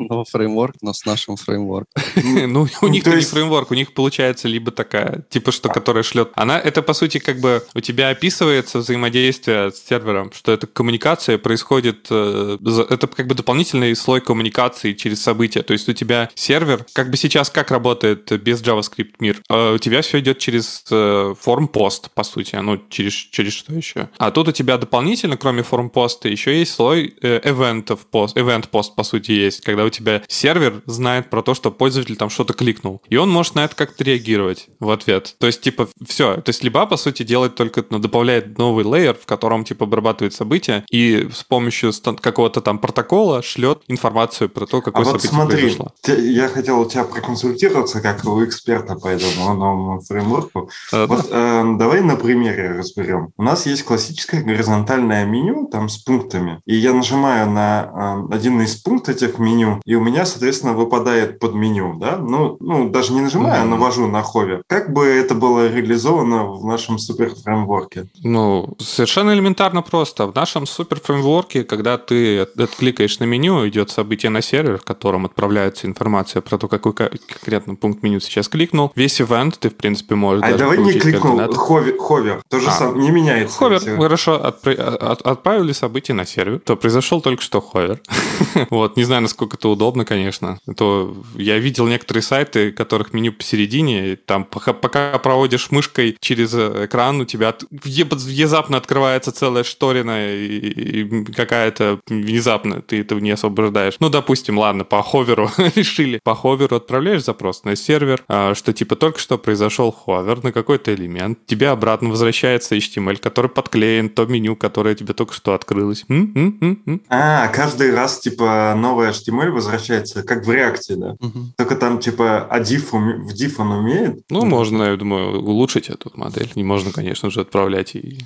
No фреймворк, но с нашим фреймворком. [laughs] Ну, у них не фреймворк, у них получается либо такая, типа что, которая шлет. Она, это по сути как бы у тебя описывается взаимодействие с сервером, что эта коммуникация происходит, э, это как бы дополнительный слой коммуникации через события. То есть у тебя сервер, как бы сейчас как работает без JavaScript мир? Э, у тебя все идет через э, форм-пост, по сути, ну, через, через что еще? А тут у тебя дополнительно, кроме форм-поста, еще есть слой event пост, event пост, по сути, есть, когда у тебя сервер знает про то, что пользователь там что-то кликнул. И он может на это как-то реагировать в ответ. То есть, типа, все. То есть, либо, по сути, делает только, ну, добавляет новый лейер, в котором, типа, обрабатывает события, и с помощью какого-то там протокола шлет информацию про то, какое а событие вот смотри, произошло. Я хотел у тебя проконсультироваться, как у эксперта по этому новому фреймворку. А, вот да. э, давай на примере разберем. У нас есть классическое горизонтальное меню, там, с пунктами. И я нажимаю на э, один из пунктов этих меню, и у меня, соответственно, выпадает под меню, да, ну, ну даже не нажимаю, mm-hmm. а навожу на ховер. Как бы это было реализовано в нашем супер фреймворке? Ну, совершенно элементарно просто. В нашем супер фреймворке, когда ты кликаешь на меню, идет событие на сервер, в котором отправляется информация про то, какой конкретно пункт меню сейчас кликнул. Весь ивент ты, в принципе, можешь А давай не кликнул, hover, hover, то же а. самое, не меняется. Hover, хорошо, отпра- от, отправили событие на сервер, то произошел только что hover. [laughs] вот, не знаю, насколько это удобно, конечно. То я видел некоторые сайты, которых меню посередине, там пока, пока проводишь мышкой через экран, у тебя внезапно открывается целая шторина и, и какая-то внезапно ты этого не освобождаешь. Ну, допустим, ладно, по ховеру [laughs] решили. По ховеру отправляешь запрос на сервер, а, что типа только что произошел ховер на какой-то элемент, тебе обратно возвращается HTML, который подклеен то меню, которое тебе только что открылось. М-м-м-м. А, каждый раз типа новый HTML возвращается как в реакте, да. Угу. Только там, типа, а diff, в diff он умеет? Ну, можно, я думаю, улучшить эту модель. Не можно, конечно же, отправлять и...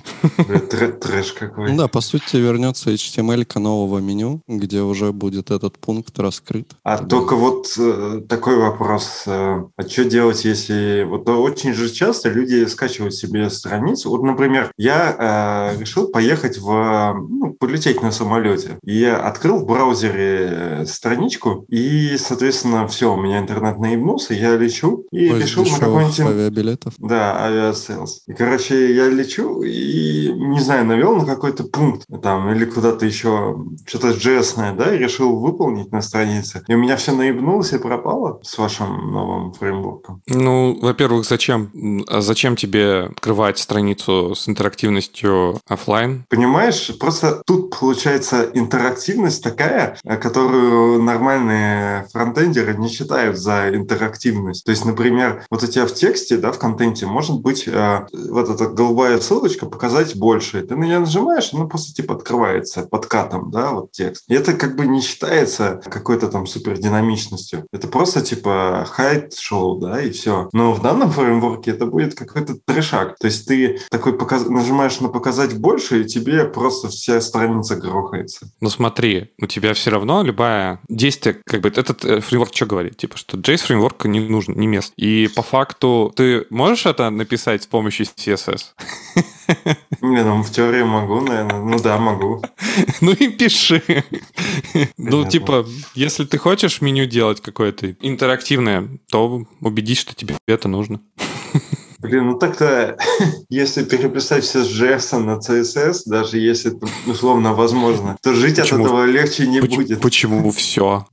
Трэш какой. Ну да, по сути, вернется HTML нового меню, где уже будет этот пункт раскрыт. А только вот э, такой вопрос. Э, а что делать, если... Вот очень же часто люди скачивают себе страницу. Вот, например, я э, решил поехать в... Ну, полететь на самолете. И я открыл в браузере э, страничку, и, соответственно, все, у меня интернет наебнулся, я лечу и Ой, решил на какой-нибудь... авиабилетов? Да, Aviasales. И, короче, я лечу и, не знаю, навел на какой-то пункт там или куда-то еще что-то JS да, и решил выполнить на странице. И у меня все наебнулось и пропало с вашим новым фреймворком. Ну, во-первых, зачем? А зачем тебе открывать страницу с интерактивностью офлайн? Понимаешь, просто тут получается интерактивность такая, которую нормально нормальные фронтендеры не считают за интерактивность. То есть, например, вот у тебя в тексте, да, в контенте может быть э, вот эта голубая ссылочка показать больше. Ты на нее нажимаешь, она просто типа открывается под катом, да, вот текст. И это как бы не считается какой-то там супердинамичностью. Это просто типа хайт шоу, да, и все. Но в данном фреймворке это будет какой-то трешак. То есть ты такой показ... нажимаешь на показать больше, и тебе просто вся страница грохается. Ну смотри, у тебя все равно любая действие как бы, этот э, фреймворк что говорит? Типа, что JS фреймворк не нужен, не мест. И по факту ты можешь это написать с помощью CSS? Не, ну в теории могу, наверное. Ну да, могу. [laughs] Ну и пиши. Ну, типа, если ты хочешь меню делать какое-то интерактивное, то убедись, что тебе это нужно. Блин, ну так-то, [laughs] если переписать все с JS на CSS, даже если это условно возможно, то жить Почему? от этого легче не Поч- будет. Почему все?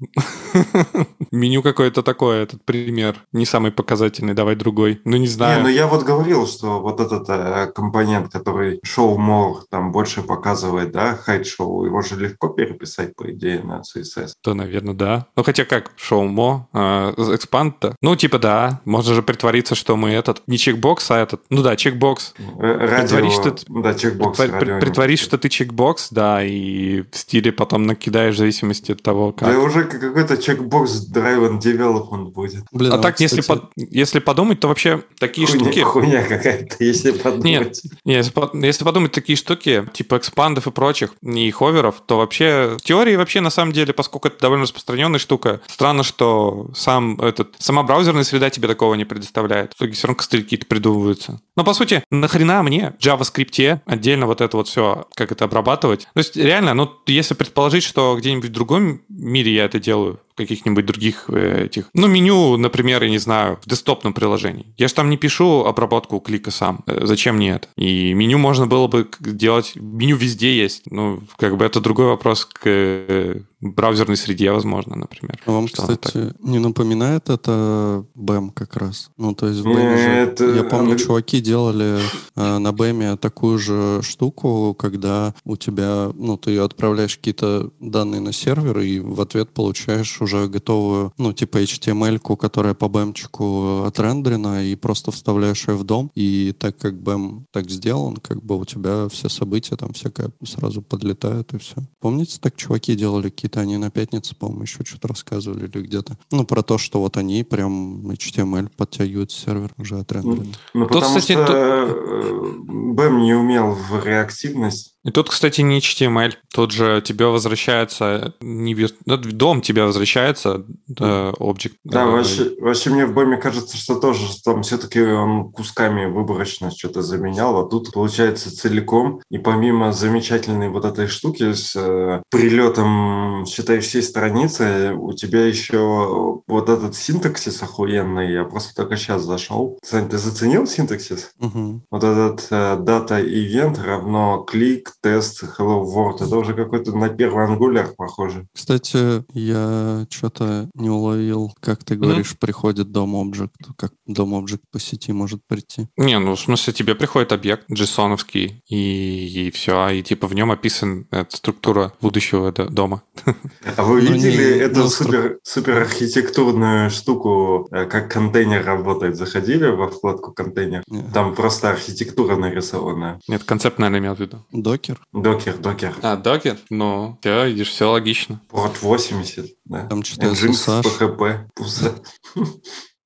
[laughs] Меню какое-то такое, этот пример. Не самый показательный, давай другой. Ну, не знаю. Не, ну я вот говорил, что вот этот э, компонент, который show more там больше показывает, да, hide show, его же легко переписать, по идее, на CSS. То, наверное, да. Ну, хотя как, show more, э, expand -то. Ну, типа, да, можно же притвориться, что мы этот, не чекбокс, а этот... Ну да, чекбокс. Радио, Притворись, что, да, чекбокс. притвор- пишет. что ты чекбокс, да, и в стиле потом накидаешь в зависимости от того, как. Да уже какой-то чекбокс driven development будет. Блин, А вот, так, если, кстати, под- если подумать, то вообще такие Хуйня, штуки... хуйня какая-то, если подумать. Нет, не, если, по- если подумать такие штуки, типа экспандов и прочих, и ховеров, то вообще в теории вообще на самом деле, поскольку это довольно распространенная штука, странно, что сам этот, сама браузерная среда тебе такого не предоставляет. В итоге все равно костыли какие-то придумываются. Но по сути, нахрена мне в JavaScript отдельно вот это вот все, как это обрабатывать? То есть реально, ну если предположить, что где-нибудь в другом мире я это делаю, каких-нибудь других э, этих, ну меню, например, я не знаю, в десктопном приложении. Я же там не пишу обработку клика сам. Э, Зачем мне это? И меню можно было бы делать, меню везде есть. Ну, как бы это другой вопрос к э, браузерной среде, возможно, например. А Вам, Что кстати, не напоминает это BEM как раз? Ну, то есть в BEM же, Это- я помню, чуваки делали э, на BEM такую же штуку, когда у тебя, ну, ты отправляешь какие-то данные на сервер и в ответ получаешь уже готовую, ну, типа HTML-ку, которая по BEM-чику отрендерена, и просто вставляешь ее в дом, и так как BEM так сделан, как бы у тебя все события там всякое сразу подлетают, и все. Помните, так чуваки делали какие-то, они на пятнице, по-моему, еще что-то рассказывали или где-то. Ну, про то, что вот они прям HTML подтягивают сервер уже отрендеренный. Ну, Тут, потому кстати, что тут- э, BEM не умел в реактивность. И тут, кстати, не HTML. Тут же тебе возвращается не вир- ну, дом тебе возвращается э, объект. Да, Э, вообще, вообще мне в BEM кажется, что тоже там все-таки он кусками выборочно что-то заменял, а тут получается целиком. И помимо замечательной вот этой штуки с э, прилетом, считай, всей страницы, у тебя еще вот этот синтаксис охуенный. Я просто только сейчас зашел. Сань, ты заценил синтаксис? Мгм. Вот этот э, дата event равно клик, тест, hello world. Это уже какой-то на первый ангуляр похоже. Кстати, я что-то не уловил, как ты говоришь, приходит дом объект, как дом объект по сети может прийти. Не, ну, в смысле, тебе приходит объект JSON-овский, и, и все, и типа в нем описан эта структура будущего дома. [laughs] А вы Ну, видели не- эту ну, супер, супер архитектурную штуку, э, как контейнер работает? Заходили во вкладку контейнер? Не. Там просто архитектура нарисованная. Нет, концепт, наверное, имел в виду. Докер? Докер, докер. А, докер? Ну, все, видишь, все логично. Порт 80, да. Там что-то SSH. PHP.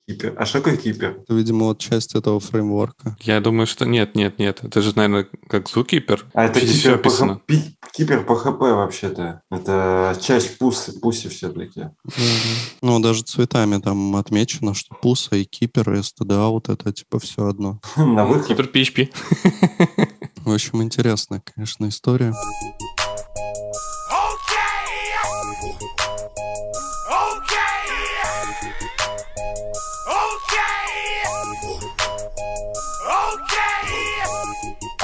Кипер. А что такое кипер? Это, видимо, вот часть этого фреймворка. Я думаю, что нет, нет, нет. Это же, наверное, как Zookeeper. А это Здесь кипер, описано. PHP, пи- кипер PHP вообще-то. Это часть пусы, пуси все-таки. Ну, даже цветами там отмечено, что пуса и кипер, и вот это типа все одно. На выход. Keeper PHP. В общем, интересная, конечно, история.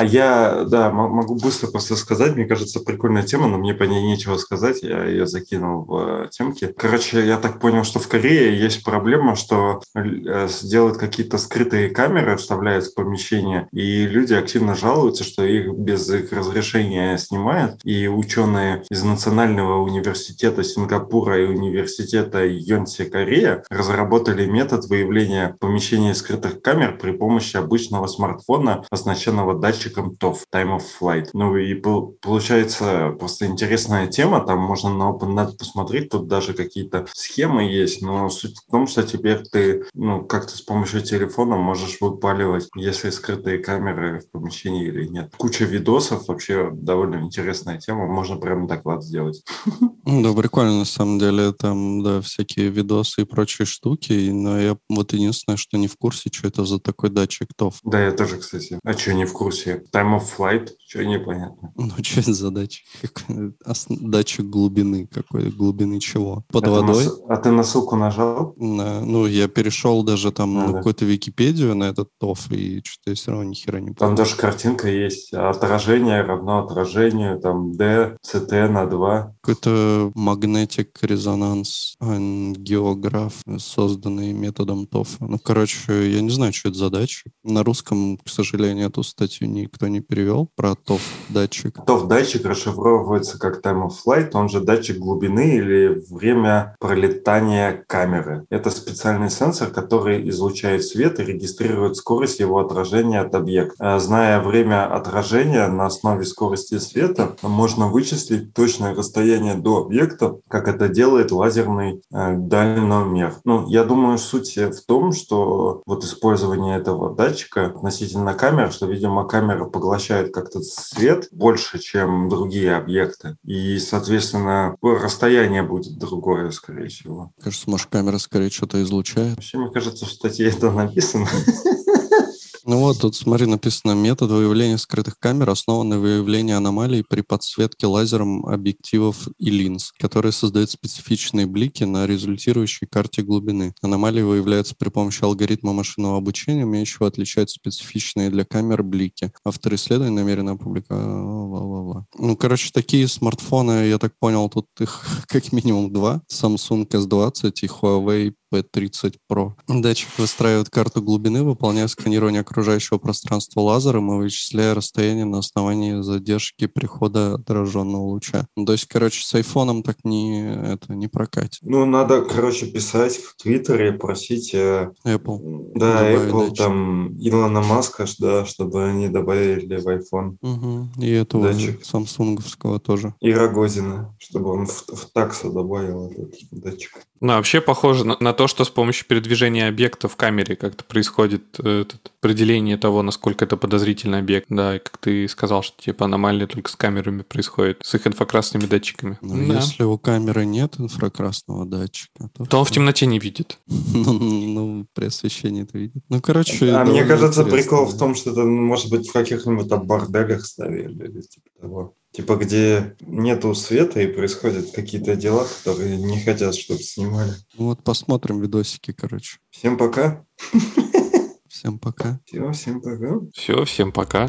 А я, да, могу быстро просто сказать. Мне кажется, прикольная тема, но мне по ней нечего сказать. Я ее закинул в э, темки. Короче, я так понял, что в Корее есть проблема, что э, делают какие-то скрытые камеры, вставляют в помещение, и люди активно жалуются, что их без их разрешения снимают. И ученые из Национального университета Сингапура и университета Йонсе Корея разработали метод выявления помещений скрытых камер при помощи обычного смартфона, оснащенного датчиком TOF, Time of Flight. Ну и пол- получается просто интересная тема, там можно на OpenNet посмотреть, тут даже какие-то схемы есть, но суть в том, что теперь ты, ну, как-то с помощью телефона можешь выпаливать, если скрытые камеры в помещении или нет. Куча видосов, вообще довольно интересная тема, можно прям доклад сделать. Ну да, прикольно, на самом деле, там, да, всякие видосы и прочие штуки, но я вот единственное, что не в курсе, что это за такой датчик ТОВ. Да, я тоже, кстати. А что не в курсе? Time of Flight? Что непонятно? [laughs] Ну, что это за датчик? Ос- Датчик глубины какой? Глубины чего? Под Это на водой? с- А ты на ссылку нажал? На- ну, я перешел даже там А, на да. какую-то Википедию на этот ТОФ, и что-то я все равно ни хера не Там понял. даже картинка есть. Отражение равно отражению, там D, CT на 2. Какой-то magnetic резонанс географ, созданный методом ТОФа. Ну, короче, я не знаю, что это за датчик. На русском, к сожалению, эту статью никто не перевел про ТОФ. датчик. TOF датчик расшифровывается как time of flight, он же датчик глубины или время пролетания камеры. Это специальный сенсор, который излучает свет и регистрирует скорость его отражения от объекта. А, зная время отражения на основе скорости света, можно вычислить точное расстояние до объекта, как это делает лазерный э, дальномер. Ну, я думаю, суть в том, что вот использование этого датчика относительно камер, что, видимо, камера поглощает как-то свет больше, чем другие объекты. И, соответственно, расстояние будет другое, скорее всего. Кажется, может, камера скорее что-то излучает. Вообще, мне кажется, в статье это написано. [laughs] Ну вот, тут смотри, написано, метод выявления скрытых камер основан на выявлении аномалий при подсветке лазером объективов и линз, которые создают специфичные блики на результирующей карте глубины. Аномалии выявляются при помощи алгоритма машинного обучения, умеющего отличать специфичные для камер блики. Автор исследования намеренно опубликовал... Ну, короче, такие смартфоны, я так понял, тут их [laughs] как минимум два. Samsung S20 и Huawei P30 Pro. Датчик выстраивает карту глубины, выполняя сканирование окружающего пространства лазером и вычисляя расстояние на основании задержки прихода отраженного луча. То есть, короче, с айфоном так не, это не прокатит. Ну, надо, короче, писать в Твиттере, просить... Э, Apple. Да, Apple, датчик. там, Илона Маска, да, чтобы они добавили в iPhone. Угу. И этого датчик. самсунговского тоже. И Рогозина, чтобы он в, в таксу добавил этот датчик. Ну, вообще похоже на, на то, что с помощью передвижения объекта в камере как-то происходит э, определение того, насколько это подозрительный объект. Да, и как ты сказал, что типа аномалия только с камерами происходит, с их инфракрасными датчиками. Ну, да. Если у камеры нет инфракрасного датчика, то... То он в темноте не видит. [laughs] ну, ну, при освещении это видит. Ну, короче... А мне кажется, прикол в том, что это, может быть, в каких-нибудь там борделях ставили или типа того. Типа, где нету света и происходят какие-то дела, которые не хотят, чтобы снимали. Ну вот посмотрим видосики, короче. Всем пока. Всем пока. Все, всем пока. Все, всем пока.